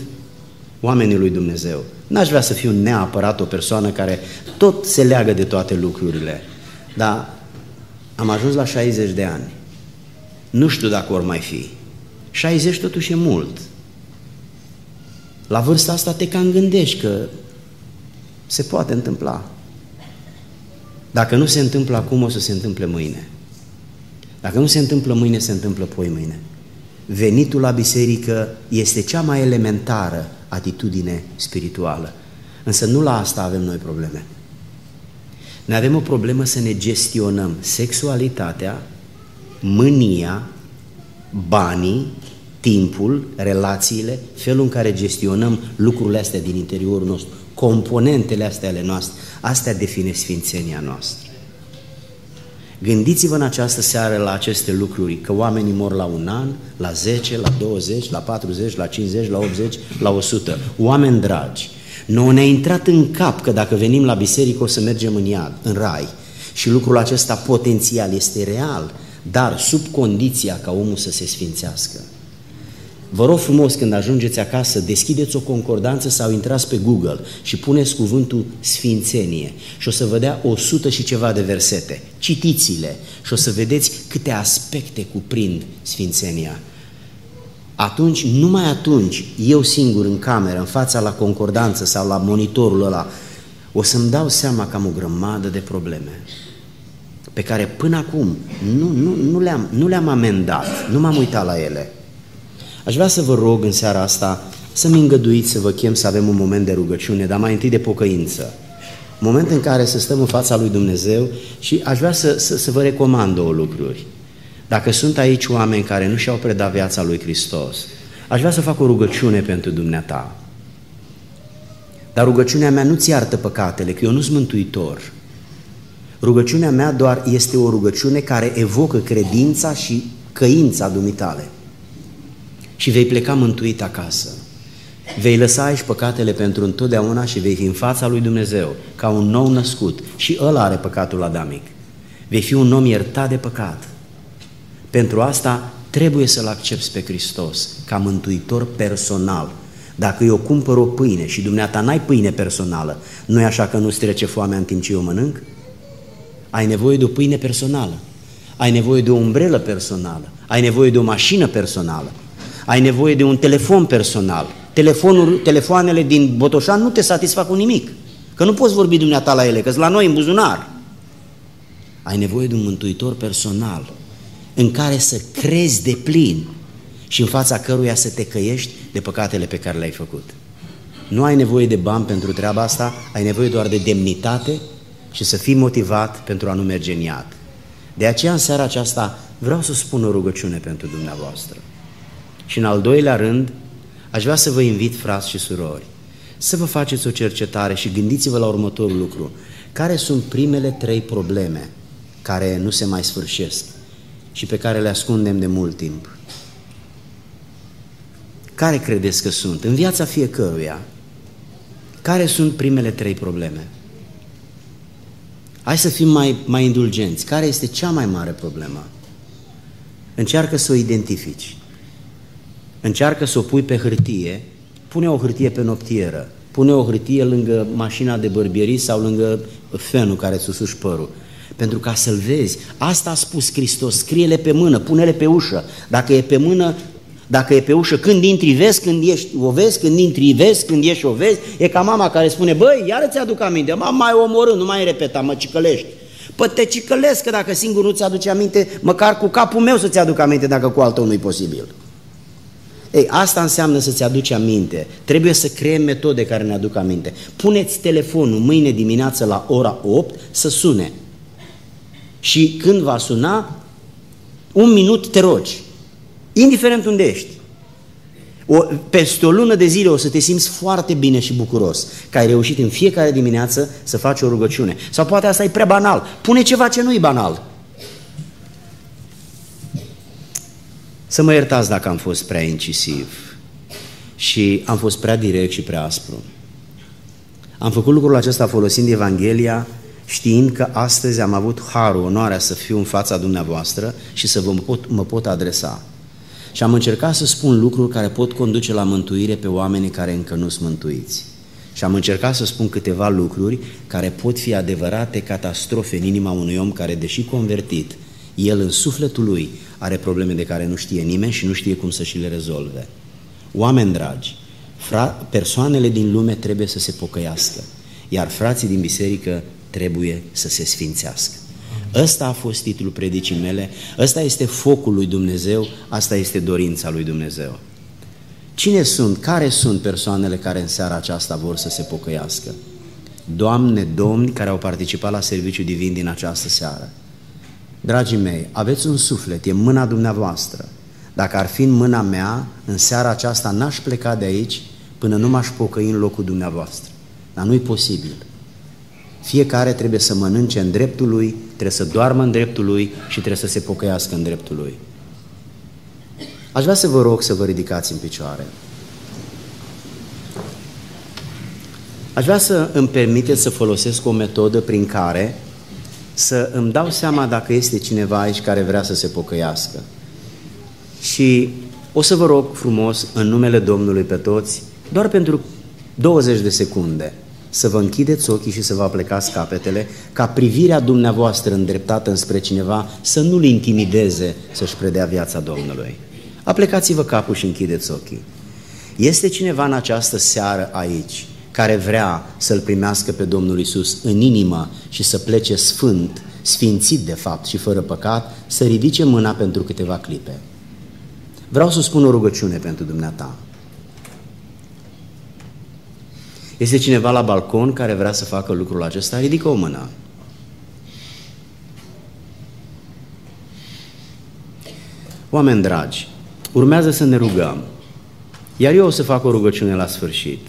oamenii lui Dumnezeu. N-aș vrea să fiu neapărat o persoană care tot se leagă de toate lucrurile, dar am ajuns la 60 de ani. Nu știu dacă or mai fi. 60 totuși e mult. La vârsta asta te cam gândești că se poate întâmpla. Dacă nu se întâmplă acum, o să se întâmple mâine. Dacă nu se întâmplă mâine, se întâmplă poi mâine. Venitul la biserică este cea mai elementară atitudine spirituală. Însă nu la asta avem noi probleme. Ne avem o problemă să ne gestionăm sexualitatea, mânia, banii, timpul, relațiile, felul în care gestionăm lucrurile astea din interiorul nostru, componentele astea ale noastre, astea define sfințenia noastră. Gândiți-vă în această seară la aceste lucruri, că oamenii mor la un an, la 10, la 20, la 40, la 50, la 80, la 100. Oameni dragi, nouă ne-a intrat în cap că dacă venim la biserică o să mergem în iad, în rai. Și lucrul acesta potențial este real, dar sub condiția ca omul să se sfințească. Vă rog frumos, când ajungeți acasă, deschideți o concordanță sau intrați pe Google și puneți cuvântul Sfințenie și o să vă dea o sută și ceva de versete. Citiți-le și o să vedeți câte aspecte cuprind Sfințenia. Atunci, numai atunci, eu singur în cameră, în fața la concordanță sau la monitorul ăla, o să-mi dau seama că am o grămadă de probleme pe care până acum nu, nu, nu le-am le amendat, nu m-am uitat la ele. Aș vrea să vă rog în seara asta să-mi îngăduiți să vă chem să avem un moment de rugăciune, dar mai întâi de pocăință. Moment în care să stăm în fața lui Dumnezeu și aș vrea să, să, să vă recomand două lucruri. Dacă sunt aici oameni care nu și-au predat viața lui Hristos, aș vrea să fac o rugăciune pentru dumneata. Dar rugăciunea mea nu-ți iartă păcatele, că eu nu sunt mântuitor. Rugăciunea mea doar este o rugăciune care evocă credința și căința dumitale și vei pleca mântuit acasă. Vei lăsa aici păcatele pentru întotdeauna și vei fi în fața lui Dumnezeu ca un nou născut și ăla are păcatul adamic. Vei fi un om iertat de păcat. Pentru asta trebuie să-L accepti pe Hristos ca mântuitor personal. Dacă eu cumpăr o pâine și dumneata n-ai pâine personală, nu e așa că nu-ți trece foamea în timp ce eu mănânc? Ai nevoie de o pâine personală, ai nevoie de o umbrelă personală, ai nevoie de o mașină personală, ai nevoie de un telefon personal. Telefonul, telefoanele din Botoșan nu te satisfac cu nimic, că nu poți vorbi dumneata la ele, că la noi în buzunar. Ai nevoie de un mântuitor personal în care să crezi de plin și în fața căruia să te căiești de păcatele pe care le-ai făcut. Nu ai nevoie de bani pentru treaba asta, ai nevoie doar de demnitate și să fii motivat pentru a nu merge în iad. De aceea în seara aceasta vreau să spun o rugăciune pentru dumneavoastră. Și în al doilea rând, aș vrea să vă invit, frați și surori, să vă faceți o cercetare și gândiți-vă la următorul lucru. Care sunt primele trei probleme care nu se mai sfârșesc și pe care le ascundem de mult timp? Care credeți că sunt? În viața fiecăruia, care sunt primele trei probleme? Hai să fim mai, mai indulgenți. Care este cea mai mare problemă? Încearcă să o identifici. Încearcă să o pui pe hârtie, pune o hârtie pe noptieră, pune o hârtie lângă mașina de bărbierii sau lângă fenul care îți susuși părul. Pentru ca să-l vezi. Asta a spus Hristos, scrie-le pe mână, pune-le pe ușă. Dacă e pe mână, dacă e pe ușă, când intri vezi, când ești o vezi, când intri vezi, când ieși o vezi, e ca mama care spune, băi, iară ți-aduc aminte, mă mai omorând, nu mai repeta, mă cicălești. Păi te cicălesc, că dacă singur nu ți-aduce aminte, măcar cu capul meu să-ți aduc aminte dacă cu altul nu-i posibil. Ei, asta înseamnă să-ți aduci aminte. Trebuie să creăm metode care ne aduc aminte. Puneți telefonul mâine dimineață la ora 8 să sune. Și când va suna, un minut te rogi. Indiferent unde ești. O, peste o lună de zile o să te simți foarte bine și bucuros că ai reușit în fiecare dimineață să faci o rugăciune. Sau poate asta e prea banal. Pune ceva ce nu e banal. Să mă iertați dacă am fost prea incisiv și am fost prea direct și prea aspru. Am făcut lucrul acesta folosind Evanghelia, știind că astăzi am avut harul, onoarea să fiu în fața dumneavoastră și să vă pot, mă pot adresa. Și am încercat să spun lucruri care pot conduce la mântuire pe oamenii care încă nu sunt mântuiți. Și am încercat să spun câteva lucruri care pot fi adevărate catastrofe în inima unui om care, deși convertit, el în sufletul lui are probleme de care nu știe nimeni și nu știe cum să și le rezolve. Oameni dragi, persoanele din lume trebuie să se pocăiască, iar frații din biserică trebuie să se sfințească. Ăsta a fost titlul predicii mele, ăsta este focul lui Dumnezeu, asta este dorința lui Dumnezeu. Cine sunt, care sunt persoanele care în seara aceasta vor să se pocăiască? Doamne, domni care au participat la serviciu divin din această seară. Dragii mei, aveți un suflet, e mâna dumneavoastră. Dacă ar fi în mâna mea, în seara aceasta n-aș pleca de aici până nu m-aș pocăi în locul dumneavoastră. Dar nu-i posibil. Fiecare trebuie să mănânce în dreptul lui, trebuie să doarmă în dreptul lui și trebuie să se pocăiască în dreptul lui. Aș vrea să vă rog să vă ridicați în picioare. Aș vrea să îmi permiteți să folosesc o metodă prin care să îmi dau seama dacă este cineva aici care vrea să se pocăiască. Și o să vă rog frumos, în numele Domnului pe toți, doar pentru 20 de secunde, să vă închideți ochii și să vă aplecați capetele, ca privirea dumneavoastră îndreptată înspre cineva să nu-l intimideze să-și predea viața Domnului. Aplecați-vă capul și închideți ochii. Este cineva în această seară aici care vrea să-L primească pe Domnul Isus în inimă și să plece sfânt, sfințit de fapt și fără păcat, să ridice mâna pentru câteva clipe. Vreau să spun o rugăciune pentru dumneata. Este cineva la balcon care vrea să facă lucrul acesta? Ridică o mână. Oameni dragi, urmează să ne rugăm. Iar eu o să fac o rugăciune la sfârșit.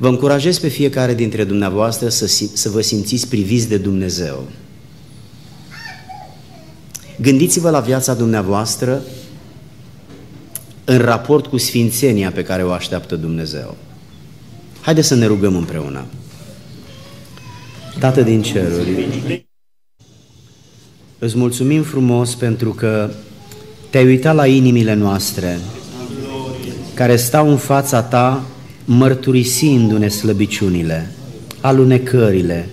Vă încurajez pe fiecare dintre dumneavoastră să, să vă simțiți priviți de Dumnezeu. Gândiți-vă la viața dumneavoastră în raport cu sfințenia pe care o așteaptă Dumnezeu. Haideți să ne rugăm împreună. Tată din ceruri, îți mulțumim frumos pentru că te-ai uitat la inimile noastre care stau în fața ta mărturisindu-ne slăbiciunile, alunecările,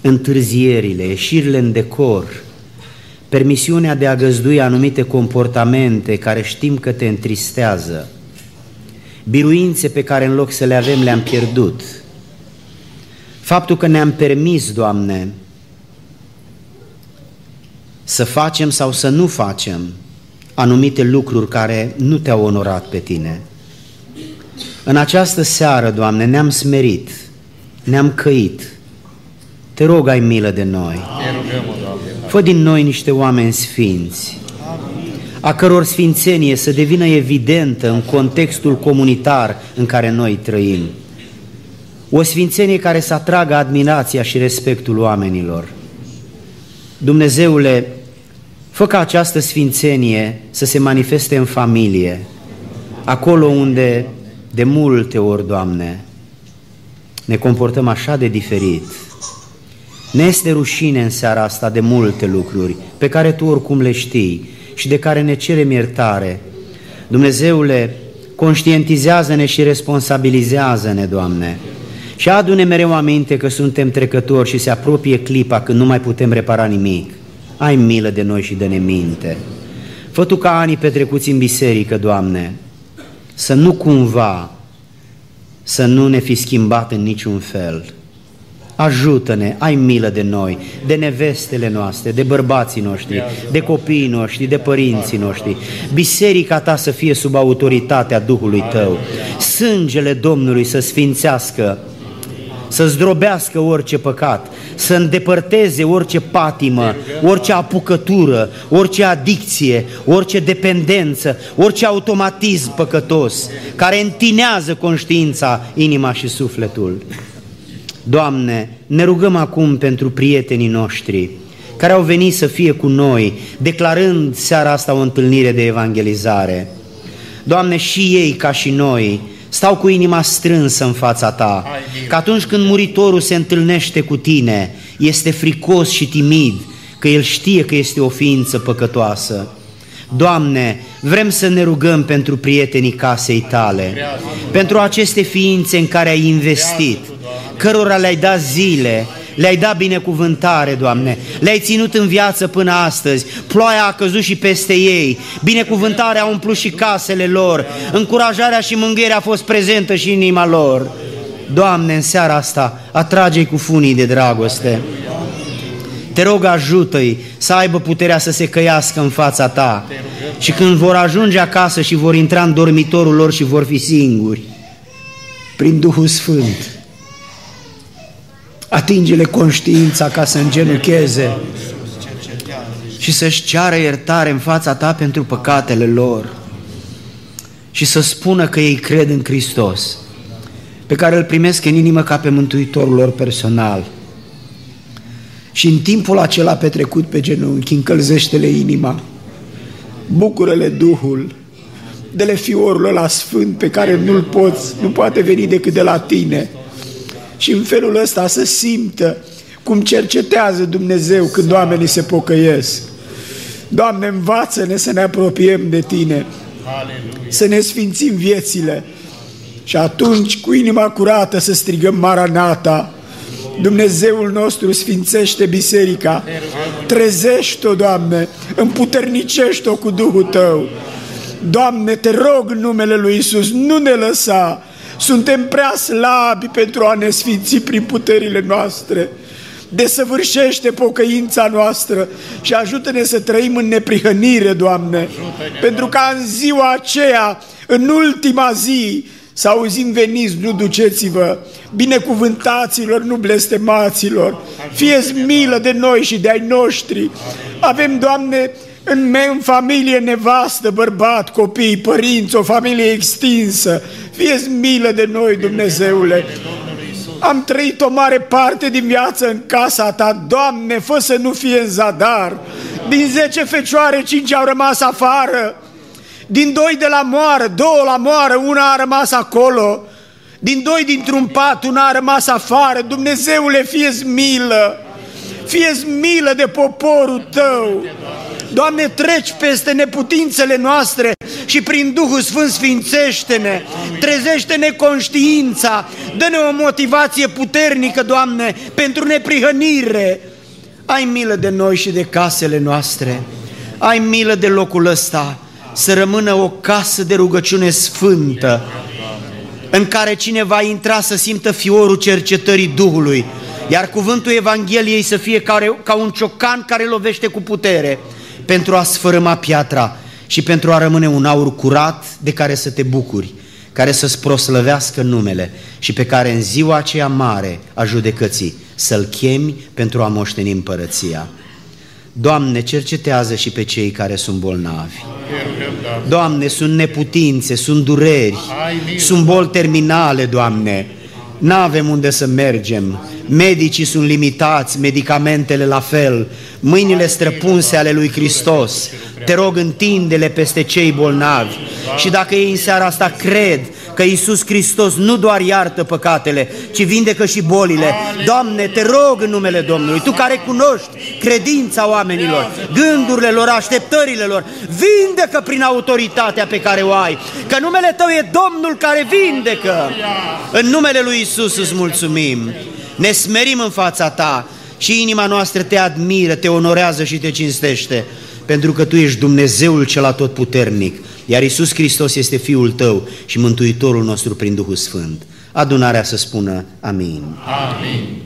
întârzierile, ieșirile în decor, permisiunea de a găzdui anumite comportamente care știm că te întristează, biruințe pe care în loc să le avem le-am pierdut, faptul că ne-am permis, Doamne, să facem sau să nu facem anumite lucruri care nu te-au onorat pe Tine, în această seară, Doamne, ne-am smerit, ne-am căit. Te rog, ai milă de noi. Fă din noi niște oameni sfinți, a căror sfințenie să devină evidentă în contextul comunitar în care noi trăim. O sfințenie care să atragă admirația și respectul oamenilor. Dumnezeule, fă ca această sfințenie să se manifeste în familie, acolo unde de multe ori, Doamne, ne comportăm așa de diferit. Ne este rușine în seara asta de multe lucruri pe care Tu oricum le știi și de care ne cerem iertare. Dumnezeule, conștientizează-ne și responsabilizează-ne, Doamne, și adu-ne mereu aminte că suntem trecători și se apropie clipa când nu mai putem repara nimic. Ai milă de noi și de neminte. Fă Tu ca anii petrecuți în biserică, Doamne, să nu cumva să nu ne fi schimbat în niciun fel. Ajută-ne, ai milă de noi, de nevestele noastre, de bărbații noștri, de copiii noștri, de părinții noștri. Biserica ta să fie sub autoritatea Duhului tău. Sângele Domnului să sfințească să zdrobească orice păcat, să îndepărteze orice patimă, orice apucătură, orice adicție, orice dependență, orice automatism păcătos, care întinează conștiința, inima și sufletul. Doamne, ne rugăm acum pentru prietenii noștri care au venit să fie cu noi, declarând seara asta o întâlnire de evangelizare. Doamne, și ei, ca și noi, stau cu inima strânsă în fața Ta, că atunci când muritorul se întâlnește cu Tine, este fricos și timid, că el știe că este o ființă păcătoasă. Doamne, vrem să ne rugăm pentru prietenii casei Tale, pentru aceste ființe în care ai investit, cărora le-ai dat zile, le-ai dat binecuvântare, Doamne, le-ai ținut în viață până astăzi, ploaia a căzut și peste ei, binecuvântarea a umplut și casele lor, încurajarea și mângâierea a fost prezentă și în inima lor. Doamne, în seara asta, atrage-i cu funii de dragoste. Te rog, ajută-i să aibă puterea să se căiască în fața Ta. Și când vor ajunge acasă și vor intra în dormitorul lor și vor fi singuri, prin Duhul Sfânt, atinge-le conștiința ca să îngenucheze. Și să-și ceară iertare în fața ta pentru păcatele lor. Și să spună că ei cred în Hristos, pe care îl primesc în inimă ca pe Mântuitorul lor personal. Și în timpul acela petrecut pe genunchi, încălzește-le inima, bucură-le Duhul, dele fiorul ăla sfânt pe care nu-l poți, nu poate veni decât de la tine, și în felul ăsta să simtă cum cercetează Dumnezeu când oamenii se pocăiesc. Doamne, învață-ne să ne apropiem de Tine, Aleluia. să ne sfințim viețile și atunci cu inima curată să strigăm Maranata, Dumnezeul nostru sfințește biserica, trezește-o, Doamne, împuternicește-o cu Duhul Tău. Doamne, te rog în numele Lui Isus, nu ne lăsa, suntem prea slabi pentru a ne sfinți prin puterile noastre. Desăvârșește pocăința noastră și ajută-ne să trăim în neprihănire, Doamne, pentru ca în ziua aceea, în ultima zi, să auzim veniți, nu duceți-vă, binecuvântaților, nu blestemaților, fieți milă de noi și de ai noștri. Avem, Doamne, în, me- în familie nevastă, bărbat, copii, părinți, o familie extinsă. Fieți milă de noi, Dumnezeule. Am trăit o mare parte din viață în casa ta, Doamne, fă să nu fie în zadar. Din zece fecioare, cinci au rămas afară. Din doi de la moară, două la moară, una a rămas acolo. Din doi dintr-un pat, una a rămas afară. Dumnezeule, fie milă. fie milă de poporul tău. Doamne, treci peste neputințele noastre și prin Duhul Sfânt sfințește-ne, trezește-ne conștiința, dă-ne o motivație puternică, Doamne, pentru neprihănire. Ai milă de noi și de casele noastre, ai milă de locul ăsta, să rămână o casă de rugăciune sfântă, în care cine va intra să simtă fiorul cercetării Duhului, iar cuvântul Evangheliei să fie ca un ciocan care lovește cu putere, pentru a sfărâma piatra și pentru a rămâne un aur curat de care să te bucuri, care să-ți proslăvească numele și pe care în ziua aceea mare a judecății să-L chemi pentru a moșteni împărăția. Doamne, cercetează și pe cei care sunt bolnavi. Doamne, sunt neputințe, sunt dureri, sunt boli terminale, Doamne. N-avem unde să mergem, medicii sunt limitați, medicamentele la fel, mâinile străpunse ale lui Hristos. Te rog, întinde-le peste cei bolnavi. Și dacă ei în seara asta cred că Iisus Hristos nu doar iartă păcatele, ci vindecă și bolile. Doamne, te rog în numele Domnului, Tu care cunoști credința oamenilor, gândurile lor, așteptările lor, vindecă prin autoritatea pe care o ai, că numele Tău e Domnul care vindecă. În numele Lui Iisus îți mulțumim, ne smerim în fața Ta și inima noastră te admiră, te onorează și te cinstește, pentru că Tu ești Dumnezeul cel atotputernic, iar Isus Hristos este Fiul Tău și Mântuitorul nostru prin Duhul Sfânt. Adunarea să spună Amin. Amin.